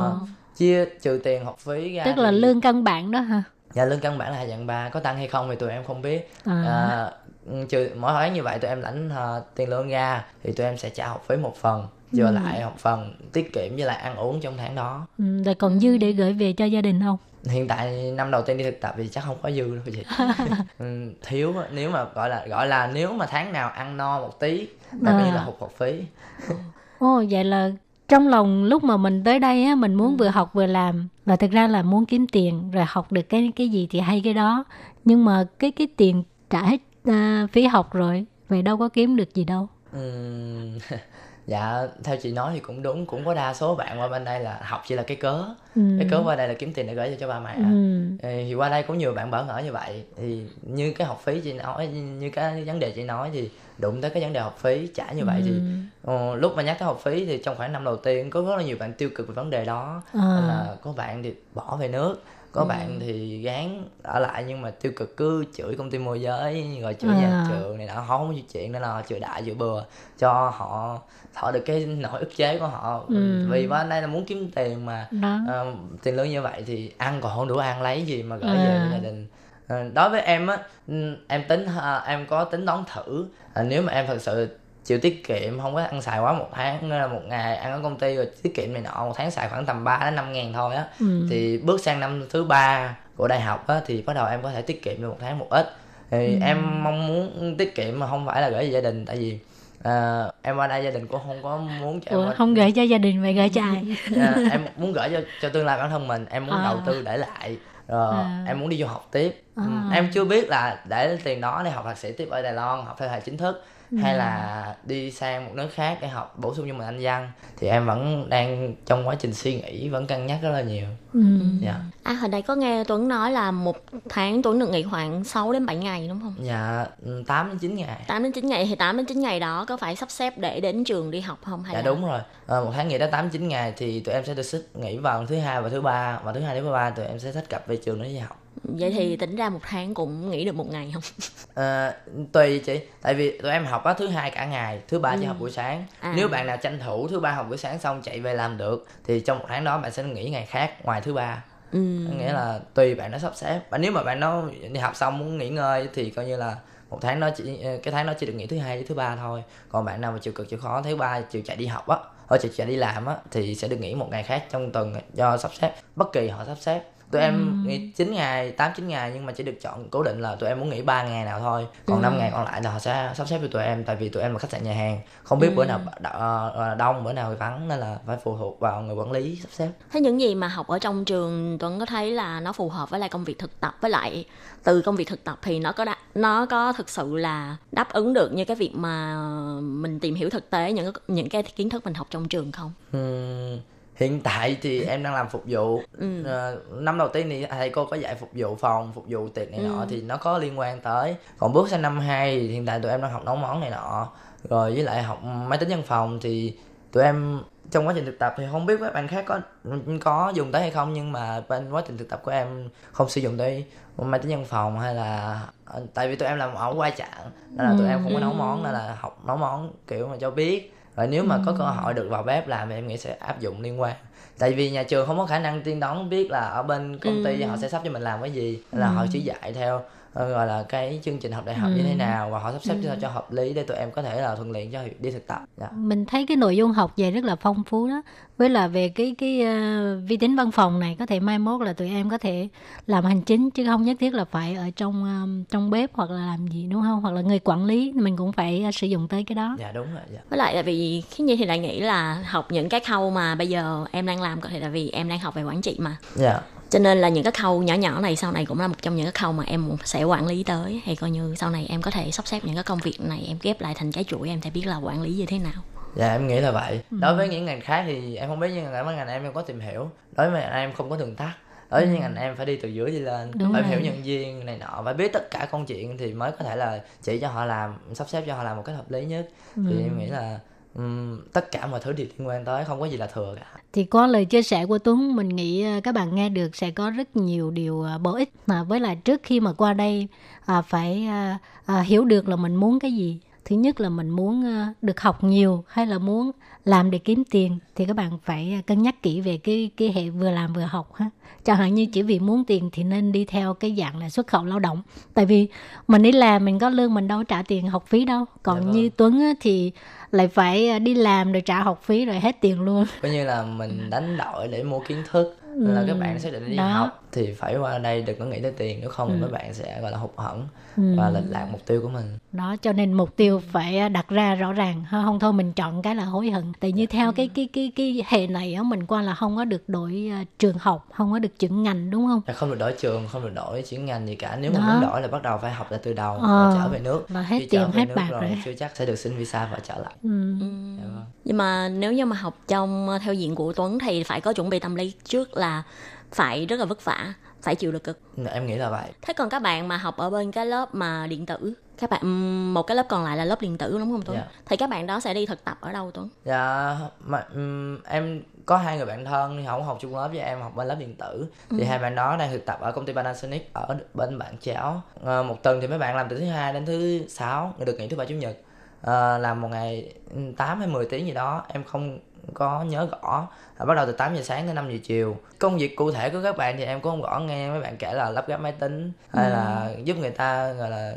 chia trừ tiền học phí ra tức thì... là lương căn bản đó hả dạ lương căn bản là hai dạng 3 có tăng hay không thì tụi em không biết à. À, trừ mỗi tháng như vậy tụi em lãnh uh, tiền lương ra thì tụi em sẽ trả học phí một phần vừa ừ. lại học phần tiết kiệm với lại ăn uống trong tháng đó ừ, rồi còn dư để gửi về cho gia đình không hiện tại năm đầu tiên đi thực tập thì chắc không có dư đâu chị ừ, thiếu nếu mà gọi là gọi là nếu mà tháng nào ăn no một tí là à. là hụt học phí ồ vậy là trong lòng lúc mà mình tới đây á mình muốn ừ. vừa học vừa làm và thực ra là muốn kiếm tiền rồi học được cái cái gì thì hay cái đó nhưng mà cái cái tiền trả hết uh, phí học rồi vậy đâu có kiếm được gì đâu dạ theo chị nói thì cũng đúng cũng có đa số bạn qua bên đây là học chỉ là cái cớ ừ. cái cớ qua đây là kiếm tiền để gửi cho ba mẹ ừ. thì qua đây cũng nhiều bạn bỡ ngỡ như vậy thì như cái học phí chị nói như cái vấn đề chị nói thì đụng tới cái vấn đề học phí trả như vậy ừ. thì uh, lúc mà nhắc tới học phí thì trong khoảng năm đầu tiên có rất là nhiều bạn tiêu cực về vấn đề đó à. nên là có bạn thì bỏ về nước có ừ. bạn thì gán ở lại nhưng mà tiêu cực cứ chửi công ty môi giới rồi chửi à. nhà trường này nọ không có chuyện nên là chửi đại chửi bừa cho họ thọ được cái nỗi ức chế của họ ừ. vì bên đây là muốn kiếm tiền mà uh, tiền lương như vậy thì ăn còn không đủ ăn lấy gì mà gửi à. về gia đình uh, đối với em á em tính uh, em có tính đón thử nếu mà em thật sự chịu tiết kiệm không có ăn xài quá một tháng là một ngày ăn ở công ty rồi tiết kiệm này nọ một tháng xài khoảng tầm 3 đến năm ngàn thôi á ừ. thì bước sang năm thứ ba của đại học á thì bắt đầu em có thể tiết kiệm được một tháng một ít thì ừ. em mong muốn tiết kiệm mà không phải là gửi về gia đình tại vì à, em qua đây gia đình cũng không có muốn cho em Ủa, qua- không gửi cho gia đình mà gửi cho ai à, em muốn gửi cho cho tương lai bản thân mình em muốn À. đầu tư để lại rồi À. em muốn đi du học tiếp Ừ, À. em chưa biết là để tiền đó để học thạc sĩ tiếp ở Đài Loan học theo hệ chính thức hay Ừ. là đi sang một nước khác để học bổ sung cho mình anh văn thì em vẫn đang trong quá trình suy nghĩ vẫn cân nhắc rất là nhiều Ừ. dạ À hồi nãy có nghe Tuấn nói là một tháng Tuấn được nghỉ khoảng 6 đến 7 ngày đúng không? dạ ừ, 8 đến 9 ngày 8 đến 9 ngày thì 8 đến 9 ngày đó có phải sắp xếp để đến trường đi học không hay dạ là đúng rồi à, một tháng nghỉ đó 8 9 ngày thì tụi em sẽ được xích nghỉ vào thứ hai và thứ ba và thứ hai đến thứ ba tụi em sẽ thích cặp về trường để đi học Vậy thì tính ra một tháng cũng nghỉ được một ngày không? Ờ, tùy chị tại vì tụi em học á thứ hai cả ngày thứ ba chỉ Ừ. học buổi sáng À. nếu bạn nào tranh thủ thứ ba học buổi sáng xong chạy về làm được thì trong một tháng đó bạn sẽ nghỉ ngày khác ngoài thứ ba Ừ. nghĩa là tùy bạn nó sắp xếp và nếu mà bạn nó đi học xong muốn nghỉ ngơi thì coi như là một tháng đó chỉ cái tháng đó chỉ được nghỉ thứ hai với thứ ba thôi còn bạn nào mà chịu cực chịu khó thứ ba chịu chạy đi học á hoặc chịu chạy đi làm á thì sẽ được nghỉ một ngày khác trong tuần do sắp xếp bất kỳ họ sắp xếp tụi em nghỉ 9 ngày 8 9 ngày nhưng mà chỉ được chọn cố định là tụi em muốn nghỉ 3 ngày nào thôi. Còn. 5 ngày còn lại là họ sẽ sắp xếp cho tụi em tại vì tụi em là khách sạn nhà hàng. Không biết bữa nào đ- ờ, đông bữa nào vắng nên là phải phụ thuộc vào người quản lý sắp xếp. Thế những gì mà học ở trong trường Tuấn có thấy là nó phù hợp với lại công việc thực tập với lại từ công việc thực tập thì nó có đa, nó có thực sự là đáp ứng được như cái việc mà mình tìm hiểu thực tế những những cái kiến thức mình học trong trường không? Ừm, hiện tại thì em đang làm phục vụ. Ừ. Ờ, năm đầu tiên thì thầy cô có dạy phục vụ phòng phục vụ tiệc này nọ Ừ. thì nó có liên quan tới. Còn bước sang năm 2 thì hiện tại tụi em đang học nấu món này nọ. Rồi với lại học máy tính văn phòng thì tụi em trong quá trình thực tập thì không biết các bạn khác có có dùng tới hay không nhưng mà bên quá trình thực tập của em không sử dụng tới máy tính văn phòng hay là tại vì tụi em làm ở quay trạng nên là tụi em không có nấu món nên là học nấu món kiểu mà cho biết rồi nếu mà có cơ hội được vào bếp làm thì em nghĩ sẽ áp dụng liên quan tại vì nhà trường không có khả năng tiên đoán biết là ở bên công ty Ừ. họ sẽ sắp cho mình làm cái gì là Ừ. họ chỉ dạy theo ờ, gọi là cái chương trình học đại học như Ừ. thế nào và họ sắp xếp Ừ. cho, cho hợp lý để tụi em có thể là thuận tiện cho việc đi thực tập dạ. mình thấy cái nội dung học về rất là phong phú đó với là về cái cái ờ, vi tính văn phòng này có thể mai mốt là tụi em có thể làm hành chính chứ không nhất thiết là phải ở trong ờ, trong bếp hoặc là làm gì đúng không? Hoặc là người quản lý mình cũng phải ờ, sử dụng tới cái đó. Dạ đúng rồi dạ. Với lại là vì khi nhi thì lại nghĩ là học những cái khâu mà bây giờ em đang làm có thể là vì em đang học về quản trị mà. Dạ. Cho nên là những cái khâu nhỏ nhỏ này sau này cũng là một trong những cái khâu mà em sẽ quản lý tới. Hay coi như sau này em có thể sắp xếp những cái công việc này em ghép lại thành cái chuỗi em sẽ biết là quản lý như thế nào dạ em nghĩ là vậy Ừ. đối với những ngành khác thì em không biết nhưng mà ngành em em có tìm hiểu đối với ngành em không có đường tắt đối với Ừ. ngành em phải đi từ dưới đi lên Đúng phải rồi. hiểu nhân viên này nọ phải biết tất cả công chuyện thì mới có thể là chỉ cho họ làm sắp xếp cho họ làm một cách hợp lý nhất thì Ừ. em nghĩ là ừm, tất cả mọi thứ đều liên quan tới không có gì là thừa cả thì qua lời chia sẻ của Tuấn mình nghĩ ờ, các bạn nghe được sẽ có rất nhiều điều ờ, bổ ích mà với lại trước khi mà qua đây à, phải à, à, hiểu được là mình muốn cái gì thứ nhất là mình muốn ờ, được học nhiều hay là muốn làm để kiếm tiền thì các bạn phải ờ, cân nhắc kỹ về cái cái hệ vừa làm vừa học ha. Chẳng hạn như chỉ vì muốn tiền thì nên đi theo cái dạng là xuất khẩu lao động. Tại vì mình đi làm mình có lương mình đâu trả tiền học phí đâu. Còn Dạ vâng. như Tuấn á, thì lại phải ờ, đi làm rồi trả học phí rồi hết tiền luôn. Coi như là mình đánh đổi để mua kiến thức là các bạn xác định đi Đó. học thì phải qua đây đừng có nghĩ tới tiền nếu không thì Ừ. mấy bạn sẽ gọi là hụt hẫng Ừ. và lệch lạc mục tiêu của mình đó cho nên mục tiêu phải đặt ra rõ ràng ha không thôi mình chọn cái là hối hận tại như theo cái cái cái cái hệ này á mình qua là không có được đổi ờ, trường học không có được chuyển ngành đúng không Là không được đổi trường không được đổi chuyển ngành gì cả nếu Đó. mà muốn đổi là bắt đầu phải học lại từ đầu Ờ, và trở về nước là hết tiền, hết nước bạc rồi. chưa chắc sẽ được xin visa và trở lại ừ. Dạ vâng. nhưng mà nếu như mà học trong ờ, theo diện của Tuấn thì phải có chuẩn bị tâm lý trước là phải rất là vất vả phải chịu được cực. Em nghĩ là vậy. Thế còn các bạn mà học ở bên cái lớp mà điện tử các bạn một cái lớp còn lại là lớp điện tử đúng không Tuấn? Dạ. thì các bạn đó sẽ đi thực tập ở đâu Tuấn? Dạ, mà ừm, em có hai người bạn thân thì không học chung lớp với em học bên lớp điện tử. Thì Ừ. hai bạn đó đang thực tập ở công ty Panasonic ở bên bạn cháo Ờ, một tuần thì mấy bạn làm từ thứ hai đến thứ sáu được nghỉ thứ bảy chủ nhật. Ờ, làm một ngày 8 hay 10 tiếng gì đó em không có nhớ rõ. Ờ, bắt đầu từ 8 giờ sáng đến 5 giờ chiều. Công việc cụ thể của các bạn thì em cũng không rõ nghe mấy bạn kể là lắp ghép máy tính hay là giúp người ta gọi là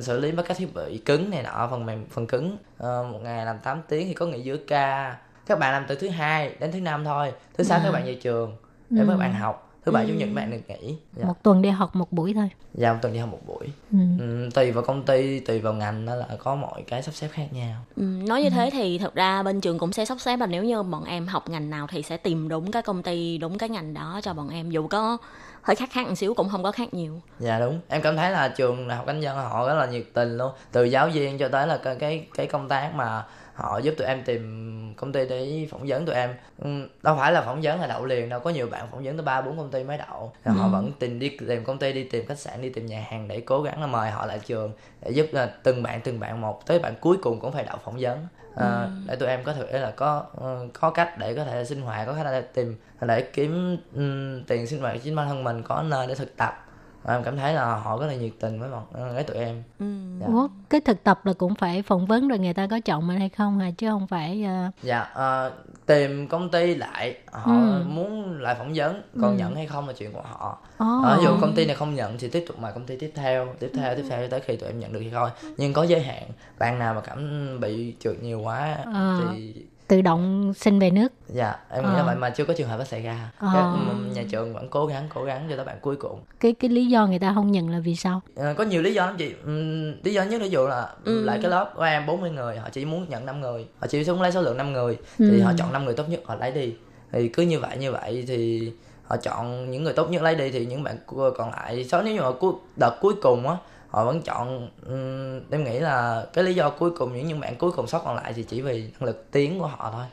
xử lý mấy cái thiết bị cứng này nọ phần mềm phần cứng. Ờ, một ngày làm 8 tiếng thì có nghỉ giữa ca. Các bạn làm từ thứ hai đến thứ năm thôi thứ sáu À. các bạn về trường để Ừ. các bạn học thứ bảy Ừ. chủ nhật bạn được nghỉ dạ. Một tuần đi học một buổi thôi. dạ một tuần đi học một buổi Ừ. ừ, tùy vào công ty tùy vào ngành đó là có mọi cái sắp xếp khác nhau Ừ, nói như thế thì thật ra bên trường cũng sẽ sắp xếp là nếu như bọn em học ngành nào thì sẽ tìm đúng cái công ty đúng cái ngành đó cho bọn em dù có hơi khác khác một xíu cũng không có khác nhiều dạ đúng em cảm thấy là trường đại học kinh dân họ rất là nhiệt tình luôn từ giáo viên cho tới là cái, cái công tác mà họ giúp tụi em tìm công ty để phỏng vấn tụi em. Ừ, đâu phải là phỏng vấn là đậu liền đâu có nhiều bạn phỏng vấn tới ba bốn công ty mới đậu. Rồi họ Ừ. vẫn tìm đi tìm công ty đi tìm khách sạn đi tìm nhà hàng để cố gắng là mời họ lại trường để giúp là từng bạn từng bạn một tới bạn cuối cùng cũng phải đậu phỏng vấn. À, để tụi em có thể là có ờ, có cách để có thể sinh hoạt có thể là tìm để kiếm ừm, tiền sinh hoạt chính bản thân mình có nơi để thực tập Và em cảm thấy là họ rất là nhiệt tình với bọn với tụi em ừ. Dạ. Ủa, cái thực tập là cũng phải phỏng vấn rồi người ta có chọn mình hay không hả? Chứ không phải... ờ, dạ ờ, tìm công ty lại họ Ừ. muốn lại phỏng vấn còn Ừ. nhận hay không là chuyện của họ Ồ. Ờ, ví dụ công ty này không nhận thì tiếp tục mời công ty tiếp theo tiếp theo tiếp theo cho tới khi tụi em nhận được thì thôi nhưng có giới hạn bạn nào mà cảm bị trượt nhiều quá Ờ. thì tự động xin về nước. dạ em nghĩ là Ờ. vậy mà chưa có trường hợp đó xảy ra Ờ. Các, ừm, nhà trường vẫn cố gắng cố gắng cho tới bạn cuối cùng Cái cái lý do người ta không nhận là vì sao? Ờ, có nhiều lý do lắm chị Ừm, lý do nhất ví dụ là Ừ. lại cái lớp của em 40 người họ chỉ muốn nhận 5 người họ chỉ xuống lấy số lượng 5 người thì Ừ. họ chọn 5 người tốt nhất họ lấy đi thì cứ như vậy như vậy thì họ chọn những người tốt nhất lấy đi thì những bạn còn lại số nếu như mà cuối đợt cuối cùng á họ vẫn chọn ừm, em nghĩ là cái lý do cuối cùng những những bạn cuối cùng sót còn lại thì chỉ vì năng lực tiếng của họ thôi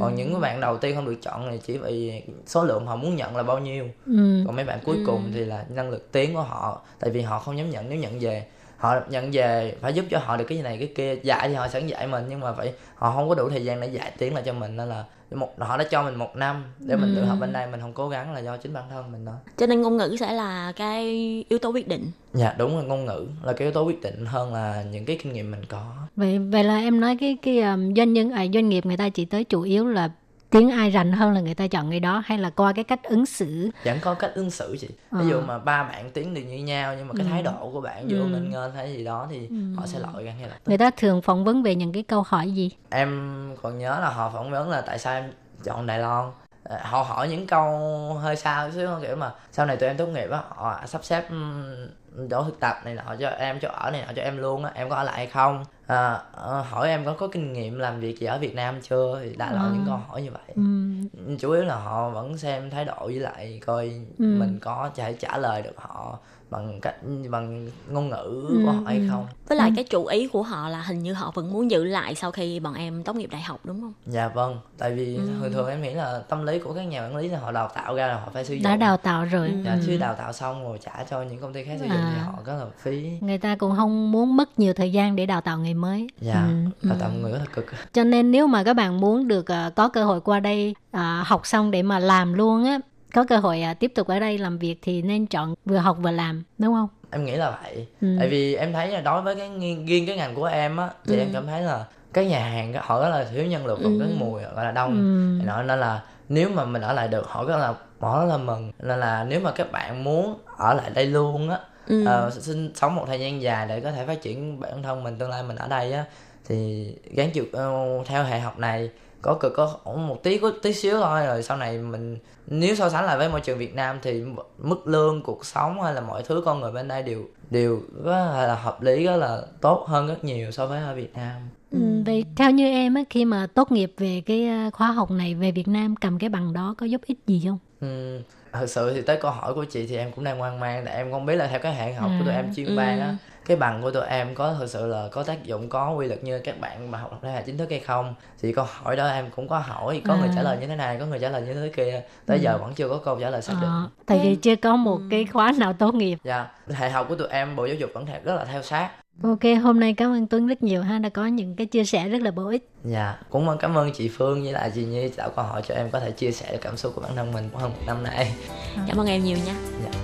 còn Ừ. những cái bạn đầu tiên không được chọn thì chỉ vì số lượng họ muốn nhận là bao nhiêu Ừ. còn mấy bạn cuối cùng thì là năng lực tiếng của họ tại vì họ không dám nhận nếu nhận về họ nhận về phải giúp cho họ được cái này cái kia. Dạy thì họ sẵn dạy mình nhưng mà phải họ không có đủ thời gian để dạy tiếng lại cho mình nên là một họ đã cho mình một năm để mình tự Ừ. học bên đây mình không cố gắng là do chính bản thân mình thôi. Cho nên ngôn ngữ sẽ là cái yếu tố quyết định. Dạ đúng là ngôn ngữ là cái yếu tố quyết định hơn là những cái kinh nghiệm mình có. Vậy vậy là em nói cái cái um, doanh nhân à, doanh nghiệp người ta chỉ tới chủ yếu là tiếng ai rành hơn là người ta chọn người đó hay là qua cái cách ứng xử vẫn có cách ứng xử chị Ờ. ví dụ mà ba bạn tiếng đều như nhau nhưng mà cái Ừ. thái độ của bạn dù Ừ. mình ngên hay gì đó thì họ sẽ loại ra lập tức người ta thường phỏng vấn về những cái câu hỏi gì em còn nhớ là họ phỏng vấn là tại sao em chọn Đài Loan Ờ, họ hỏi những câu hơi sao xíu kiểu mà sau này tụi em tốt nghiệp á họ sắp xếp chỗ thực tập này nọ cho em cho ở này nọ cho em luôn á em có ở lại hay không à, ờ, hỏi em có có kinh nghiệm làm việc gì ở Việt Nam chưa thì đại loại À. những câu hỏi như vậy ừ. chủ yếu là họ vẫn xem thái độ với lại coi Ừ. mình có thể trả lời được họ bằng cách bằng ngôn ngữ Ừ, của họ hay không với lại Ừ. cái chủ ý của họ là hình như họ vẫn muốn giữ lại sau khi bọn em tốt nghiệp đại học đúng không Dạ vâng, tại vì Ừ. thường thường em nghĩ là tâm lý của các nhà quản lý là họ đào tạo ra là họ phải sử dụng. đã đào tạo rồi. Dạ, Ừ. chứ đào tạo xong rồi trả cho những công ty khác sử dụng thì À. họ rất là phí. người ta cũng không muốn mất nhiều thời gian để đào tạo người mới Dạ, Ừ. đào tạo người rất là cực. cho nên nếu mà các bạn muốn được à, có cơ hội qua đây à, học xong để mà làm luôn á có cơ hội à, tiếp tục ở đây làm việc thì nên chọn vừa học vừa làm đúng không Em nghĩ là vậy. Ừ. Tại vì em thấy là đối với cái riêng cái ngành của em á thì Ừ. em cảm thấy là các nhà hàng họ rất là thiếu nhân lực còn Ừ. cái mùi gọi là đông. Ừ. Thì nó nên là nếu mà mình ở lại được họ rất là họ rất là mừng nên là nếu mà các bạn muốn ở lại đây luôn á ừ. Ờ, sinh sống một thời gian dài để có thể phát triển bản thân mình tương lai mình ở đây á thì gắng chịu ờ, theo hệ học này có cực có khổ một tí có tí xíu thôi rồi sau này mình nếu so sánh lại với môi trường Việt Nam thì mức lương cuộc sống hay là mọi thứ con người bên đây đều đều rất là hợp lý rất là tốt hơn rất nhiều so với ở Việt Nam Ừ, vậy theo như em á khi mà tốt nghiệp về cái à, khóa học này về Việt Nam cầm cái bằng đó có giúp ích gì không? Ừm, thật sự thì tới câu hỏi của chị thì em cũng đang hoang mang tại em không biết là theo cái hệ học của tụi À, em chuyên ừ. ban á cái bằng của tụi em có thực sự là có tác dụng có quy lực như các bạn mà học đại học chính thức hay không thì câu hỏi đó em cũng có hỏi có người À. trả lời như thế này có người trả lời như thế kia tới giờ vẫn chưa có câu trả lời xác định Ờ, tại vì chưa có một cái khóa nào tốt nghiệp. dạ hệ học của tụi em bộ giáo dục vẫn theo rất là theo sát Ok, hôm nay cảm ơn Tuấn rất nhiều ha đã có những cái chia sẻ rất là bổ ích. dạ cũng mong cảm ơn chị Phương với lại chị Nhi tạo câu hỏi cho em có thể chia sẻ được cảm xúc của bản thân mình hơn một năm nay. Cảm ơn em nhiều nha. 向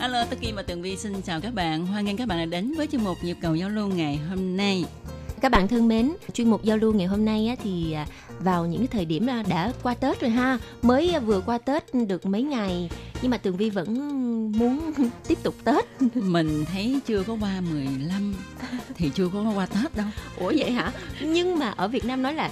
Hello, Tố Kim và Tường Vi xin chào các bạn. Hoan nghênh các bạn đã đến với chuyên mục Nhịp cầu giao lưu ngày hôm nay. Các bạn thân mến, chuyên mục giao lưu ngày hôm nay á, thì à, vào những thời điểm à, đã qua Tết rồi ha, mới à, vừa qua Tết được mấy ngày, nhưng mà Tường Vi vẫn muốn tiếp tục Tết. Mình thấy chưa có qua 15 thì chưa có qua Tết đâu. Ủa vậy hả? Nhưng mà ở Việt Nam nói là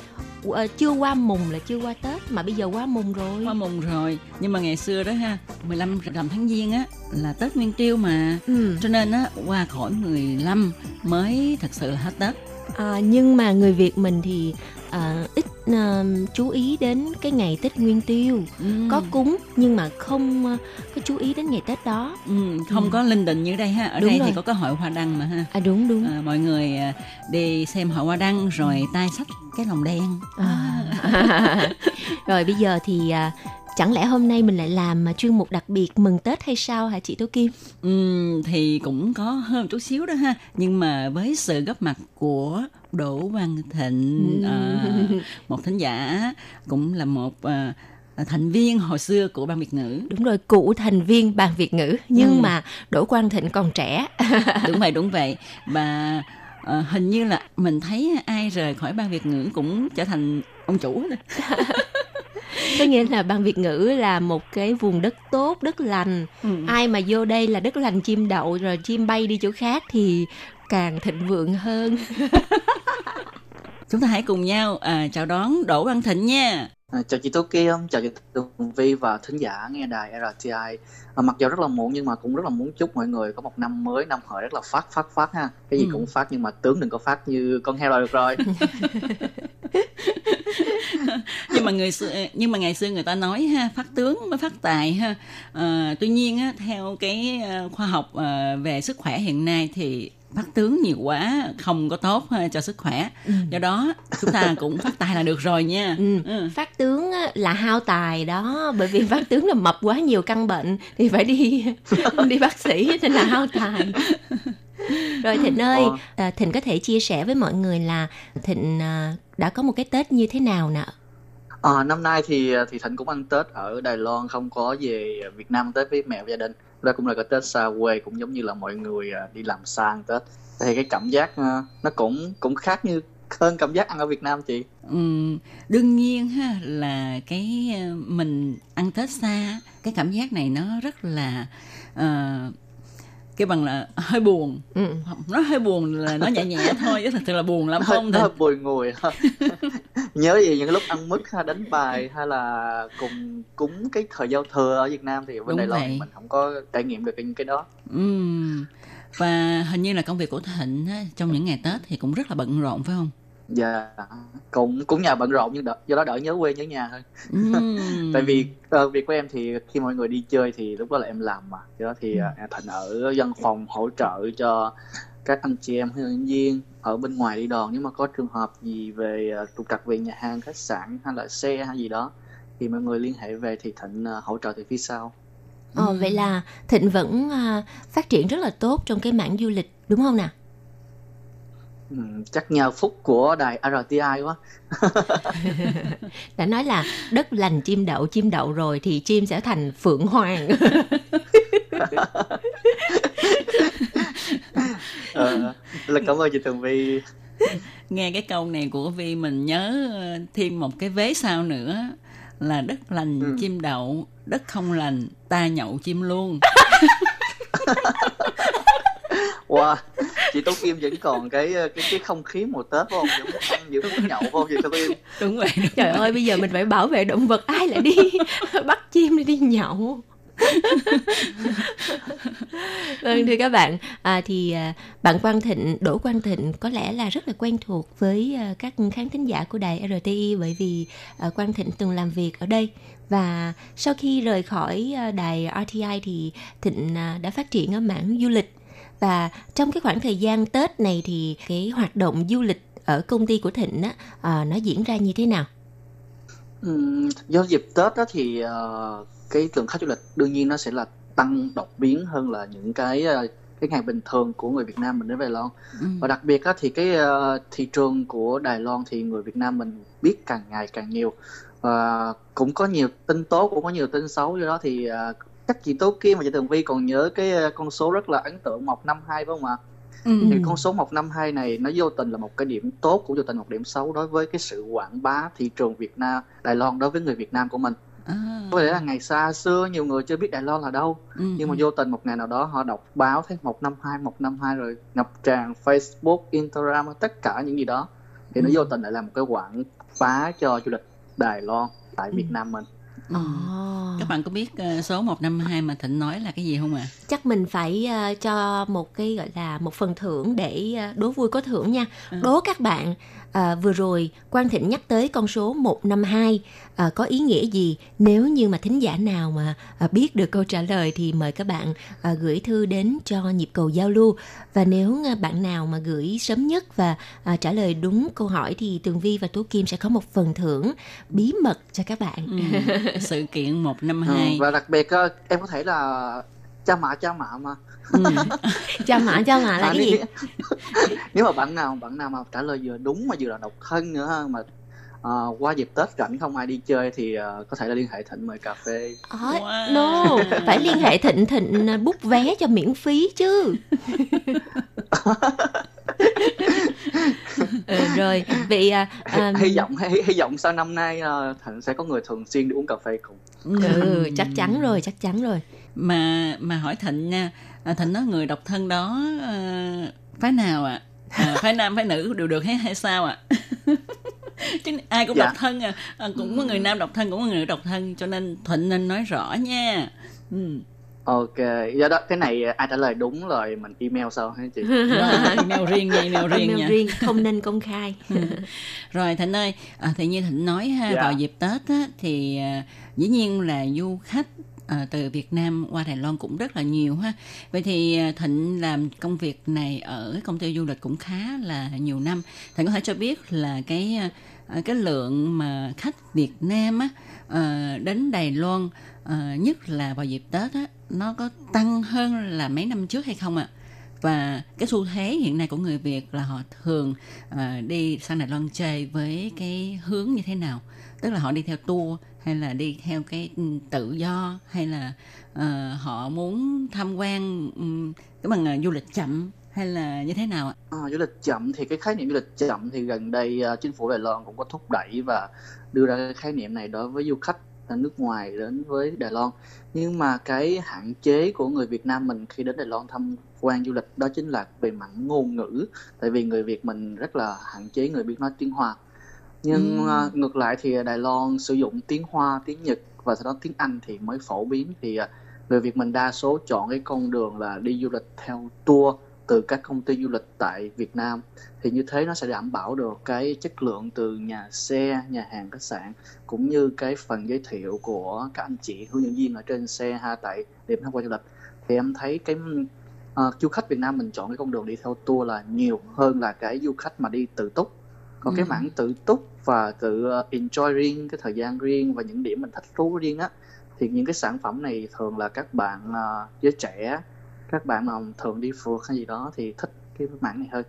chưa qua mùng là chưa qua Tết, mà bây giờ qua mùng rồi. Qua mùng rồi, nhưng mà ngày xưa đó ha, 15 rằm tháng Giêng á là Tết Nguyên Tiêu mà. Ừ. Cho nên á qua khỏi 15 mới thật sự là hết Tết. À, nhưng mà người Việt mình thì à, ít à, chú ý đến cái ngày Tết Nguyên Tiêu. Ừ. Có cúng nhưng mà không à, có chú ý đến ngày Tết đó. Ừ, không Ừ. có linh định như đây ha. Ở Đúng đây rồi. thì có cái hội hoa đăng mà ha. À đúng đúng. À, mọi người đi xem hội hoa đăng rồi tay sách cái lồng đen. À. rồi bây giờ thì à, chẳng lẽ hôm nay mình lại làm à, chuyên mục đặc biệt mừng Tết hay sao hả chị Tố Kim? Ừm, thì cũng có hơn một chút xíu đó ha nhưng mà với sự góp mặt của Đỗ Văn Thịnh à, một thính giả cũng là một à, thành viên hồi xưa của ban Việt ngữ Đúng rồi, cựu thành viên ban Việt ngữ nhưng Ừ. mà Đỗ Quang Thịnh còn trẻ. đúng vậy đúng vậy và à, hình như là mình thấy ai rời khỏi ban Việt ngữ cũng trở thành ông chủ rồi. Có nghĩa là ban Việt ngữ là một cái vùng đất tốt, đất lành. Ừ. Ai mà vô đây là đất lành chim đậu rồi chim bay đi chỗ khác thì càng thịnh vượng hơn. chúng ta hãy cùng nhau à, chào đón Đỗ Văn Thịnh nha À, chào chị Tố Kim, chào chị Tường Vi và thính giả nghe đài RTI. À, mặc dù rất là muộn nhưng mà cũng rất là muốn chúc mọi người có một năm mới, năm hợi rất là phát phát phát ha. Cái gì Ừ. cũng phát nhưng mà tướng đừng có phát như con heo là được rồi. nhưng mà người xưa nhưng mà ngày xưa người ta nói ha phát tướng mới phát tài ha Ờ, tuy nhiên á, theo cái ờ, khoa học ờ, về sức khỏe hiện nay thì phát tướng nhiều quá không có tốt ha, cho sức khỏe do đó chúng ta cũng phát tài là được rồi nha Ừ. Ừ. Phát tướng á, là hao tài đó bởi vì phát tướng là mập quá nhiều căn bệnh thì phải đi đi bác sĩ nên là hao tài. Rồi Thịnh ơi, à, Thịnh có thể chia sẻ với mọi người là Thịnh à, đã có một cái Tết như thế nào nè? À, năm nay thì thì Thịnh cũng ăn Tết ở Đài Loan, không có về Việt Nam Tết với mẹ và gia đình. Đây cũng là cái Tết xa quê, cũng giống như là mọi người à, đi làm xa ăn Tết. Thì cái cảm giác à, nó cũng cũng khác như hơn cảm giác ăn ở Việt Nam chị. Ừ, đương nhiên ha là cái à, mình ăn Tết xa cái cảm giác này nó rất là uh, cái bằng là hơi buồn Ừ. nó hơi buồn là nó nhẹ nhẹ thôi chứ thật sự là buồn lắm không thì bùi ngùi nhớ về những lúc ăn mứt ha, đánh bài hay là cùng cúng cái thời giao thừa ở Việt Nam thì bên Đúng Đài Loan mình không có trải nghiệm được những cái đó Ừm. và hình như là công việc của Thịnh á, trong những ngày Tết thì cũng rất là bận rộn phải không? Dạ. Cũng cũng nhà bận rộn nhưng đỡ, do đó đỡ nhớ quê nhớ nhà hơn. Ừm. tại vì ờ, việc của em thì khi mọi người đi chơi thì lúc đó là em làm mà. Do đó thì uh, Thịnh ở văn phòng hỗ trợ cho các anh chị em hướng dẫn viên ở bên ngoài đi đoàn nếu mà có trường hợp gì về ờ, trục trặc về nhà hàng khách sạn hay là xe hay gì đó thì mọi người liên hệ về thì Thịnh ờ, hỗ trợ từ phía sau. Ờ, vậy là Thịnh vẫn à, phát triển rất là tốt trong cái mảng du lịch đúng không nè? Ừ, chắc nhờ phúc của đài RTI quá Đã nói là đất lành chim đậu chim đậu rồi thì chim sẽ thành phượng hoàng. Ờ, là cảm ơn chị Tường Vi nghe cái câu này của Vi mình nhớ ờ, thêm một cái vế sau nữa là đất lành Ừ. chim đậu đất không lành ta nhậu chim luôn Wow, chị Tố Kim vẫn còn cái cái cái không khí mùa Tết phải không? Vẫn muốn ăn, vẫn muốn nhậu phải không chị Tố Kim? đúng vậy đúng Trời ơi bây giờ mình phải bảo vệ động vật ai lại đi bắt chim đi đi nhậu. vâng thưa các bạn à, thì à, bạn Quang Thịnh Đỗ Quang Thịnh có lẽ là rất là quen thuộc với à, các khán thính giả của đài RTI bởi vì à, Quang Thịnh từng làm việc ở đây và sau khi rời khỏi à, đài RTI thì Thịnh à, đã phát triển ở mảng du lịch và trong cái khoảng thời gian Tết này thì cái hoạt động du lịch ở công ty của Thịnh á, à, nó diễn ra như thế nào? Ừm, do dịp Tết đó thì ờ, cái lượng khách du lịch đương nhiên nó sẽ là tăng đột biến hơn là những cái ờ, cái ngày bình thường của người Việt Nam mình đến Đài Loan. Và đặc biệt á, thì cái ờ, thị trường của Đài Loan thì người Việt Nam mình biết càng ngày càng nhiều. Và cũng có nhiều tin tốt cũng có nhiều tin xấu do đó thì ờ, các chị Tố Kim và chị Tường Vi còn nhớ cái ờ, con số rất là ấn tượng 152 phải không ạ? Ừ. Thì con số 152 này nó vô tình là một cái điểm tốt cũng vô tình một điểm xấu đối với cái sự quảng bá thị trường Việt Nam, Đài Loan đối với người Việt Nam của mình. À. Có thể là ngày xa xưa nhiều người chưa biết Đài Loan là đâu Ừ, nhưng mà ừ. vô tình một ngày nào đó họ đọc báo thấy 152 152 rồi ngập tràn Facebook, Instagram tất cả những gì đó thì nó Ừ. vô tình lại là một cái quảng bá cho du lịch Đài Loan tại Việt Nam mình. Ừ. Các bạn có biết ờ, số 152 mà Thịnh nói là cái gì không ạ? chắc mình phải ờ, cho một cái gọi là một phần thưởng để ờ, đố vui có thưởng nha đố các bạn ờ, vừa rồi Quang Thịnh nhắc tới con số 152 ờ, có ý nghĩa gì nếu như mà thính giả nào mà ờ, biết được câu trả lời thì mời các bạn ờ, gửi thư đến cho nhịp cầu giao lưu và nếu ờ, bạn nào mà gửi sớm nhất và ờ, trả lời đúng câu hỏi thì Tường Vi và Tú Kim sẽ có một phần thưởng bí mật cho các bạn Ừ. Sự kiện Ừ, 152. và đặc biệt ờ, em có thể là cha mạ cha mạ mà. cha mạ cha mạ là À, cái gì nếu, nếu mà bạn nào bạn nào mà trả lời vừa đúng mà vừa là độc thân nữa ha, mà ờ, qua dịp Tết rảnh không ai đi chơi thì ờ, có thể là liên hệ Thịnh mời cà phê. Ờ, no phải liên hệ thịnh thịnh à, bút vé cho miễn phí chứ ừ, rồi vậy à, à, hy vọng hy, hy vọng sau năm nay ờ, Thịnh sẽ có người thường xuyên đi uống cà phê cùng. ừ, chắc chắn rồi chắc chắn rồi Mà mà hỏi Thịnh nha, à, Thịnh nói người độc thân đó ờ, phái nào ạ? À? phái nam phái nữ đều được hay hay sao ạ? Chứ ai cũng Dạ. độc thân à. à, cũng có người nam độc thân cũng có người nữ độc thân cho nên Thịnh nên nói rõ nha. Ừ. Ok, do đó cái này ai trả lời đúng rồi mình email sau hả chị? Rồi, email riêng nha, email riêng Email nha. riêng không nên công khai Rồi Thịnh ơi, à, thì như Thịnh nói ha, Dạ. vào dịp Tết á, thì à, dĩ nhiên là du khách à, từ Việt Nam qua Đài Loan cũng rất là nhiều ha. Vậy thì à, Thịnh làm công việc này ở công ty du lịch cũng khá là nhiều năm. Thịnh có thể cho biết là cái à, à, cái lượng mà khách Việt Nam á à, đến Đài Loan à, nhất là vào dịp Tết á nó có tăng hơn là mấy năm trước hay không ạ? và cái xu thế hiện nay của người Việt là họ thường đi sang Đài Loan chơi với cái hướng như thế nào tức là họ đi theo tour hay là đi theo cái ừ, tự do hay là uh, họ muốn tham quan um, cái bằng uh, du lịch chậm hay là như thế nào ạ? À, du lịch chậm thì cái khái niệm du lịch chậm thì gần đây uh, chính phủ Đài Loan cũng có thúc đẩy và đưa ra cái khái niệm này đối với du khách nước ngoài đến với Đài Loan. Nhưng mà cái hạn chế của người Việt Nam mình khi đến Đài Loan tham quan du lịch đó chính là về mặt ngôn ngữ. Tại vì người Việt mình rất là hạn chế người biết nói tiếng Hoa. Nhưng Ừ. à, ngược lại thì Đài Loan sử dụng tiếng Hoa, tiếng Nhật và sau đó tiếng Anh thì mới phổ biến. Thì à, người Việt mình đa số chọn cái con đường là đi du lịch theo tour từ các công ty du lịch tại Việt Nam. Thì như thế nó sẽ đảm bảo được cái chất lượng từ nhà xe, nhà hàng, khách sạn cũng như cái phần giới thiệu của các anh chị hướng dẫn viên ở trên xe ha tại điểm tham quan du lịch. Thì em thấy cái ờ, du khách Việt Nam mình chọn cái con đường đi theo tour là nhiều hơn là cái du khách mà đi tự túc còn cái Ừ. mảng tự túc và tự ờ, enjoy riêng cái thời gian riêng và những điểm mình thích thú riêng á thì những cái sản phẩm này thường là các bạn ờ, giới trẻ các bạn mà thường đi phượt hay gì đó thì thích cái mảng này hơn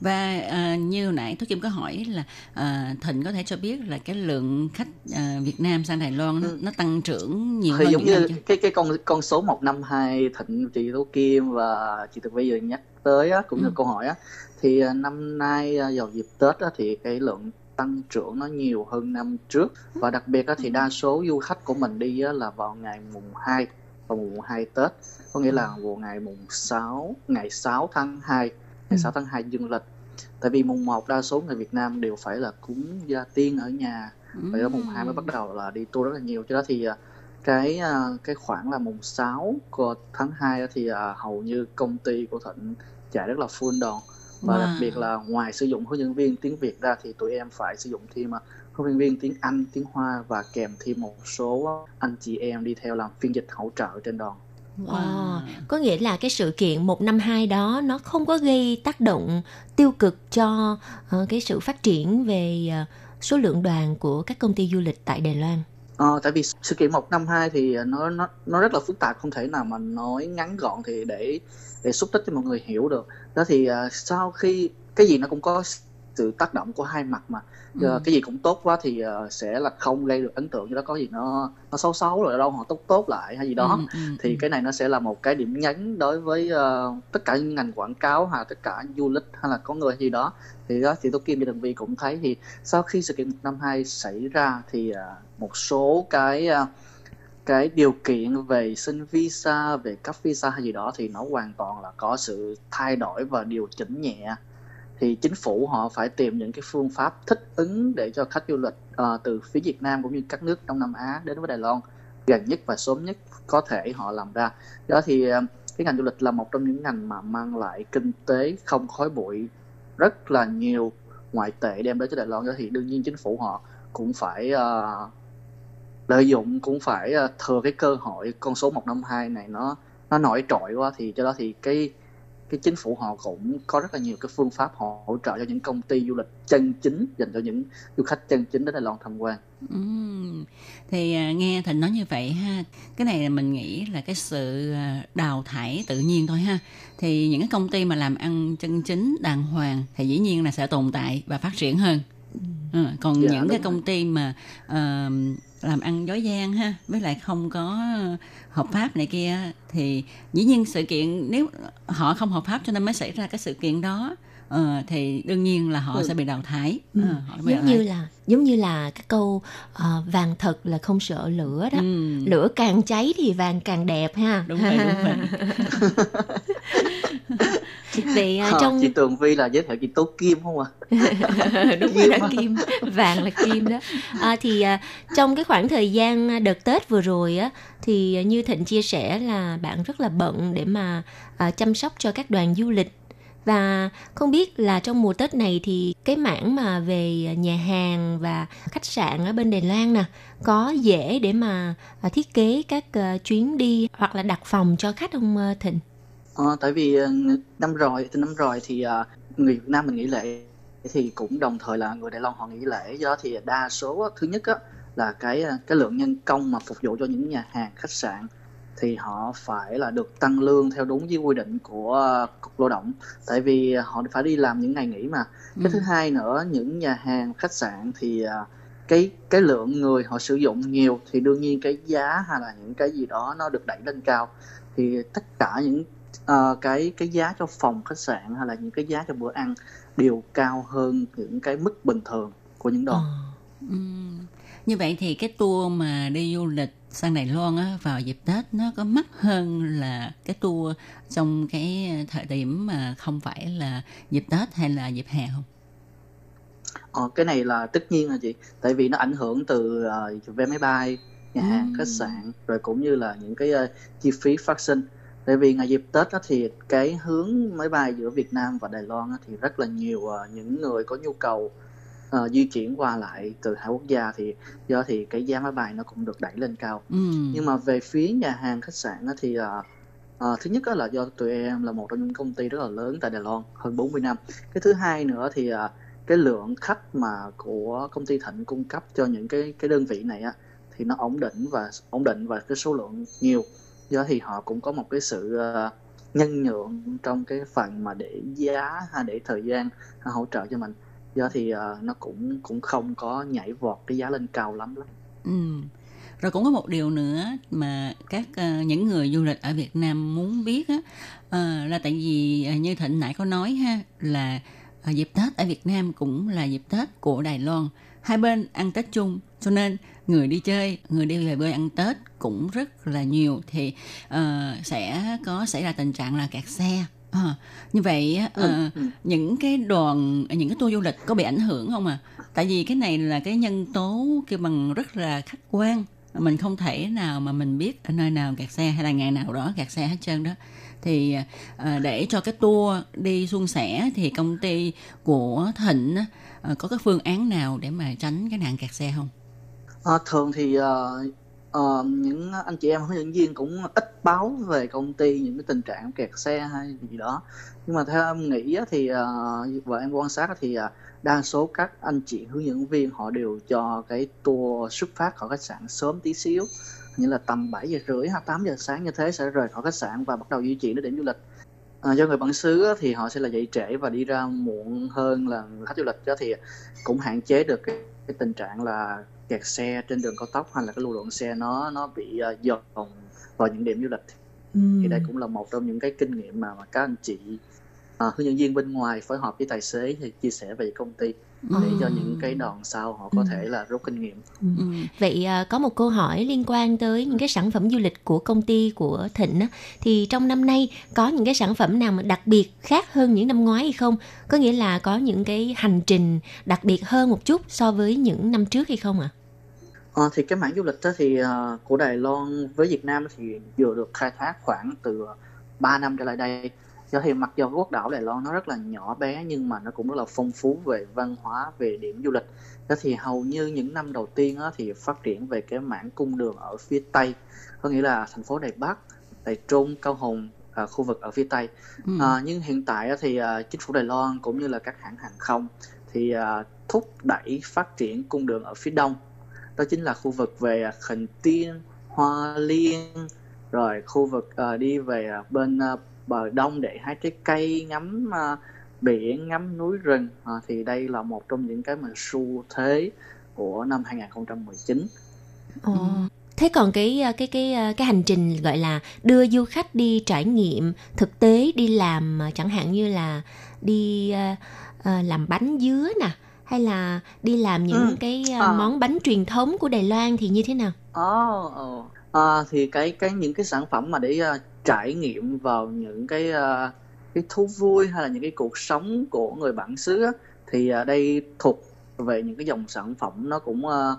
Và à, như hồi nãy Thúy Kim có hỏi là à, Thịnh có thể cho biết là cái lượng khách à, Việt Nam sang Đài Loan nó, nó tăng trưởng nhiều thì hơn giống năm như chưa? cái cái con con số 152 Thịnh chị Tố Kim và chị Tường Vi vừa nhắc tới á, cũng như Ừ. câu hỏi á thì à, năm nay à, vào dịp Tết thì cái lượng tăng trưởng nó nhiều hơn năm trước. Và đặc biệt thì đa số du khách của mình đi là vào ngày mùng 2 vào mùng 2 Tết. Có nghĩa là vào ngày mùng 6 ngày 6 tháng 2 ngày 6 tháng 2 dương lịch. Tại vì mùng 1 đa số người Việt Nam đều phải là cúng gia tiên ở nhà. Ừ. và ở mùng 2 mới bắt đầu là đi tour rất là nhiều. Cho đó thì à, cái cái khoảng là mùng 6 của tháng 2 á thì hầu như công ty của Thịnh chạy rất là full đòn và Wow. đặc biệt là ngoài sử dụng hướng dẫn viên tiếng Việt ra thì tụi em phải sử dụng thêm à, hướng dẫn viên tiếng Anh, tiếng Hoa và kèm thêm một số anh chị em đi theo làm phiên dịch hỗ trợ trên đòn. Wow. Có nghĩa là cái sự kiện 152 đó nó không có gây tác động tiêu cực cho ờ, cái sự phát triển về ờ, số lượng đoàn của các công ty du lịch tại Đài Loan. Ờ, tại vì sự kiện 152 thì ờ, nó nó nó rất là phức tạp không thể nào mà nói ngắn gọn thì để để xúc tích cho mọi người hiểu được. Đó thì uh, sau khi cái gì nó cũng có sự tác động của hai mặt mà. Ờ, Ừ. cái gì cũng tốt quá thì ờ, sẽ là không gây được ấn tượng cho đó có gì nó nó xấu xấu rồi đâu họ tốt tốt lại hay gì đó. Ừ, ừ, thì cái này nó sẽ là một cái điểm nhấn đối với ờ, tất cả những ngành quảng cáo hay tất cả du lịch hay là có người gì đó. Thì đó thì tôi Kim và Tường Vi cũng thấy thì sau khi sự kiện 152 xảy ra thì ờ, một số cái ờ, cái điều kiện về xin visa về cấp visa hay gì đó thì nó hoàn toàn là có sự thay đổi và điều chỉnh nhẹ thì chính phủ họ phải tìm những cái phương pháp thích ứng để cho khách du lịch uh, từ phía Việt Nam cũng như các nước Đông Nam Á đến với Đài Loan gần nhất và sớm nhất có thể họ làm ra. Đó thì ờ, cái ngành du lịch là một trong những ngành mà mang lại kinh tế không khói bụi rất là nhiều ngoại tệ đem đến cho Đài Loan. Đó thì đương nhiên chính phủ họ cũng phải uh, lợi dụng cũng phải uh, thừa cái cơ hội con số 152 này nó nó nổi trội quá thì cho đó thì cái cái chính phủ họ cũng có rất là nhiều cái phương pháp họ hỗ trợ cho những công ty du lịch chân chính dành cho những du khách chân chính đến Đài Loan tham quan. Ừ. Thì à, nghe Thịnh nói như vậy ha, cái này là mình nghĩ là cái sự à, đào thải tự nhiên thôi ha. Thì những cái công ty mà làm ăn chân chính đàng hoàng thì dĩ nhiên là sẽ tồn tại và phát triển hơn. Ừ, còn Dạ, những cái công ty mà ờ, làm ăn dối gian ha, với lại không có hợp pháp này kia thì dĩ nhiên sự kiện nếu họ không hợp pháp cho nên mới xảy ra cái sự kiện đó ờ, thì đương nhiên là họ Ừ. sẽ bị đào thải. Ừ. Ờ, bị giống đào như thải. là giống như là cái câu ờ, vàng thật là không sợ lửa đó Ừ. lửa càng cháy thì vàng càng đẹp ha Đúng vậy, đúng vậy. vậy à, Ờ, trong chị Tường Vi là giới thiệu chị Tố Kim không ạ? đúng rồi đó kim vàng là kim đó. À, thì à, trong cái khoảng thời gian đợt tết vừa rồi á thì như thịnh chia sẻ là bạn rất là bận để mà à, chăm sóc cho các đoàn du lịch. Và không biết là trong mùa tết này thì cái mảng mà về nhà hàng và khách sạn ở bên đài loan nè có dễ để mà à, thiết kế các à, chuyến đi hoặc là đặt phòng cho khách không à, thịnh Ờ, tại vì ờ, năm rồi từ năm rồi thì ờ, người Việt Nam mình nghỉ lễ thì cũng đồng thời là người Đài Loan họ nghỉ lễ. Do đó thì đa số thứ nhất á, là cái ờ, cái lượng nhân công mà phục vụ cho những nhà hàng khách sạn thì họ phải là được tăng lương theo đúng với quy định của cục lao động. Tại vì họ phải đi làm những ngày nghỉ mà. Cái thứ hai nữa những nhà hàng khách sạn thì cái cái lượng người họ sử dụng nhiều thì đương nhiên cái giá hay là những cái gì đó nó được đẩy lên cao. Thì tất cả những ờ, cái cái giá cho phòng khách sạn hay là những cái giá cho bữa ăn đều cao hơn những cái mức bình thường của những đoàn. Ừm. Như vậy thì cái tour mà đi du lịch sang Đài Loan á, vào dịp Tết nó có mắc hơn là cái tour trong cái thời điểm mà không phải là dịp Tết hay là dịp hè không? Ờ, cái này là tất nhiên là chị, tại vì nó ảnh hưởng từ ờ, vé máy bay, nhà hàng, khách sạn rồi cũng như là những cái ờ, chi phí phát sinh. Tại vì ngày dịp Tết đó thì cái hướng máy bay giữa Việt Nam và Đài Loan thì rất là nhiều ờ, những người có nhu cầu ờ, di chuyển qua lại từ hai quốc gia thì do thì cái giá máy bay nó cũng được đẩy lên cao. Ừm. Nhưng mà về phía nhà hàng khách sạn á, thì ờ, ờ, thứ nhất á là do tụi em là một trong những công ty rất là lớn tại Đài Loan hơn 40 năm. Cái thứ hai nữa thì ờ, cái lượng khách mà của công ty Thịnh cung cấp cho những cái cái đơn vị này á thì nó ổn định và ổn định và cái số lượng nhiều đó thì họ cũng có một cái sự ờ, nhân nhượng trong cái phần mà để giá hay để thời gian hỗ trợ cho mình do đó thì ờ, nó cũng cũng không có nhảy vọt cái giá lên cao lắm lắm ừ. Rồi cũng có một điều nữa mà các ờ, những người du lịch ở Việt Nam muốn biết á là tại vì như Thịnh nãy có nói ha, là dịp Tết ở Việt Nam cũng là dịp Tết của Đài Loan. Hai bên ăn Tết chung, cho nên người đi chơi, người đi về quê ăn Tết cũng rất là nhiều thì ờ, sẽ có xảy ra tình trạng là kẹt xe. Ờ, như vậy á, ờ, những cái đoàn những cái tour du lịch có bị ảnh hưởng không à? Tại vì cái này là cái nhân tố kêu bằng rất là khách quan mình không thể nào mà mình biết ở nơi nào kẹt xe hay là ngày nào đó kẹt xe hết trơn đó thì à, để cho cái tour đi suôn sẻ thì công ty của Thịnh à, có cái phương án nào để mà tránh cái nạn kẹt xe không? À, thường thì uh, uh, những anh chị em hướng dẫn viên cũng ít báo về công ty những cái tình trạng kẹt xe hay gì đó. Nhưng mà theo em nghĩ thì uh, và em quan sát thì uh, đa số các anh chị hướng dẫn viên họ đều cho cái tour xuất phát khỏi khách sạn sớm tí xíu. Như là tầm 7 giờ rưỡi hoặc 8 giờ sáng như thế sẽ rời khỏi khách sạn và bắt đầu di chuyển đến điểm du lịch. À, do người bản xứ thì họ sẽ là dậy trễ và đi ra muộn hơn là khách du lịch đó thì cũng hạn chế được cái, cái tình trạng là kẹt xe trên đường cao tốc hay là cái lưu lượng xe nó nó bị uh, dồn vào những điểm du lịch. Thì đây cũng là một trong những cái kinh nghiệm mà, mà các anh chị à, hướng dẫn viên bên ngoài phối hợp với tài xế thì chia sẻ về công ty để cho những cái đoàn sau họ có thể là rút kinh nghiệm. Ừ. Vậy à, có một câu hỏi liên quan tới những cái sản phẩm du lịch của công ty của Thịnh á, thì trong năm nay có những cái sản phẩm nào mà đặc biệt khác hơn những năm ngoái hay không? Có nghĩa là có những cái hành trình đặc biệt hơn một chút so với những năm trước hay không ạ? Ờ, thì cái mảng du lịch đó thì ờ, của Đài Loan với Việt Nam thì vừa được khai thác khoảng từ 3 năm trở lại đây do thì mặc dù quốc đảo Đài Loan nó rất là nhỏ bé nhưng mà nó cũng rất là phong phú về văn hóa về điểm du lịch. Đó thì hầu như những năm đầu tiên á, thì phát triển về cái mảng cung đường ở phía Tây có nghĩa là thành phố Đài Bắc Đài Trung Cao Hùng à, khu vực ở phía Tây. Ừ. À, nhưng hiện tại á thì à, chính phủ Đài Loan cũng như là các hãng hàng không thì à, thúc đẩy phát triển cung đường ở phía đông. Đó chính là khu vực về à, Khánh Tiên, Hoa Liên rồi khu vực à, đi về à, bên à, bờ đông để hái trái cây ngắm à, biển ngắm núi rừng à, thì đây là một trong những cái mà xu thế của năm 2019 Ồ. Thế còn cái à, cái cái à, cái hành trình gọi là đưa du khách đi trải nghiệm thực tế đi làm chẳng hạn như là đi à, làm bánh dứa nè hay là đi làm những Ừ. cái à, À. món bánh truyền thống của Đài Loan thì như thế nào? Ồ, ồ. À, thì cái cái những cái sản phẩm mà để à, trải nghiệm vào những cái uh, cái thú vui hay là những cái cuộc sống của người bản xứ á, thì uh, đây thuộc về những cái dòng sản phẩm nó cũng uh,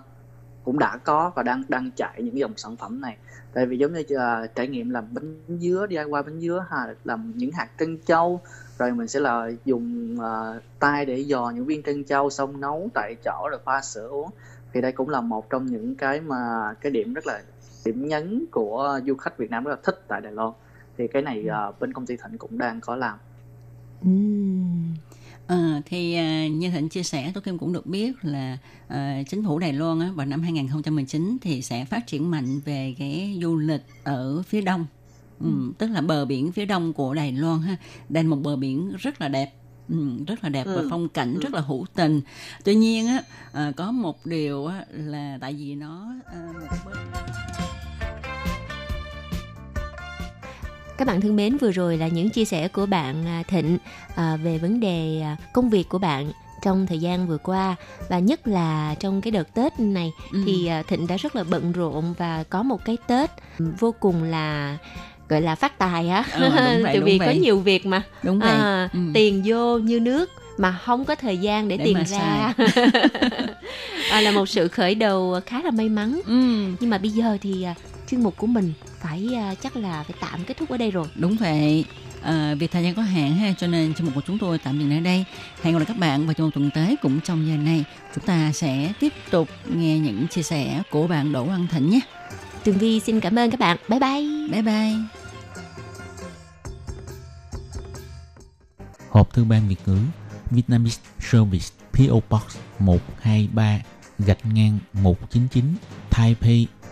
cũng đã có và đang đang chạy những cái dòng sản phẩm này. Tại vì giống như uh, trải nghiệm làm bánh dứa DIY bánh dứa ha là làm những hạt trân châu rồi mình sẽ là dùng uh, tay để dò những viên trân châu xong nấu tại chỗ rồi pha sữa uống thì đây cũng là một trong những cái mà cái điểm rất là điểm nhấn của du khách Việt Nam rất là thích tại Đài Loan thì cái này à, bên công ty Thịnh cũng đang có làm Ờ, thì à, như Thịnh chia sẻ, tôi Kim cũng được biết là à, chính phủ Đài Loan á, vào năm 2019 thì sẽ phát triển mạnh về cái du lịch ở phía đông. Ừ, tức là bờ biển phía đông của Đài Loan ha. Đây là một bờ biển rất là đẹp. Ừ, rất là đẹp và Ừ. phong cảnh Ừ. rất là hữu tình. Tuy nhiên á à, có một điều á, là tại vì nó à, một bên Các bạn thân mến, vừa rồi là những chia sẻ của bạn à, Thịnh à, về vấn đề à, công việc của bạn trong thời gian vừa qua và nhất là trong cái đợt Tết này. Ừ. thì Thịnh đã rất là bận rộn và có một cái Tết vô cùng là gọi là phát tài á. Ờ, tại vì có nhiều việc mà. Đúng vậy. À, Ừ. tiền vô như nước mà không có thời gian để, Để mà ra. à, là một sự khởi đầu khá là may mắn. Nhưng mà bây giờ thì chuyên mục của mình phải à, chắc là phải tạm kết thúc ở đây rồi Đúng vậy. À, vì thời gian có hạn ha, cho nên chương mục của chúng tôi tạm dừng ở đây. Hẹn gặp lại các bạn vào trong tuần tới cũng trong giờ này. Chúng ta sẽ tiếp tục nghe những chia sẻ của bạn Đỗ Văn Thịnh nhé. Tường Vi xin cảm ơn các bạn. Bye bye. Bye bye. Hộp thư ban Việt ngữ Vietnamese Service PO Box 123 gạch ngang 199 Taipei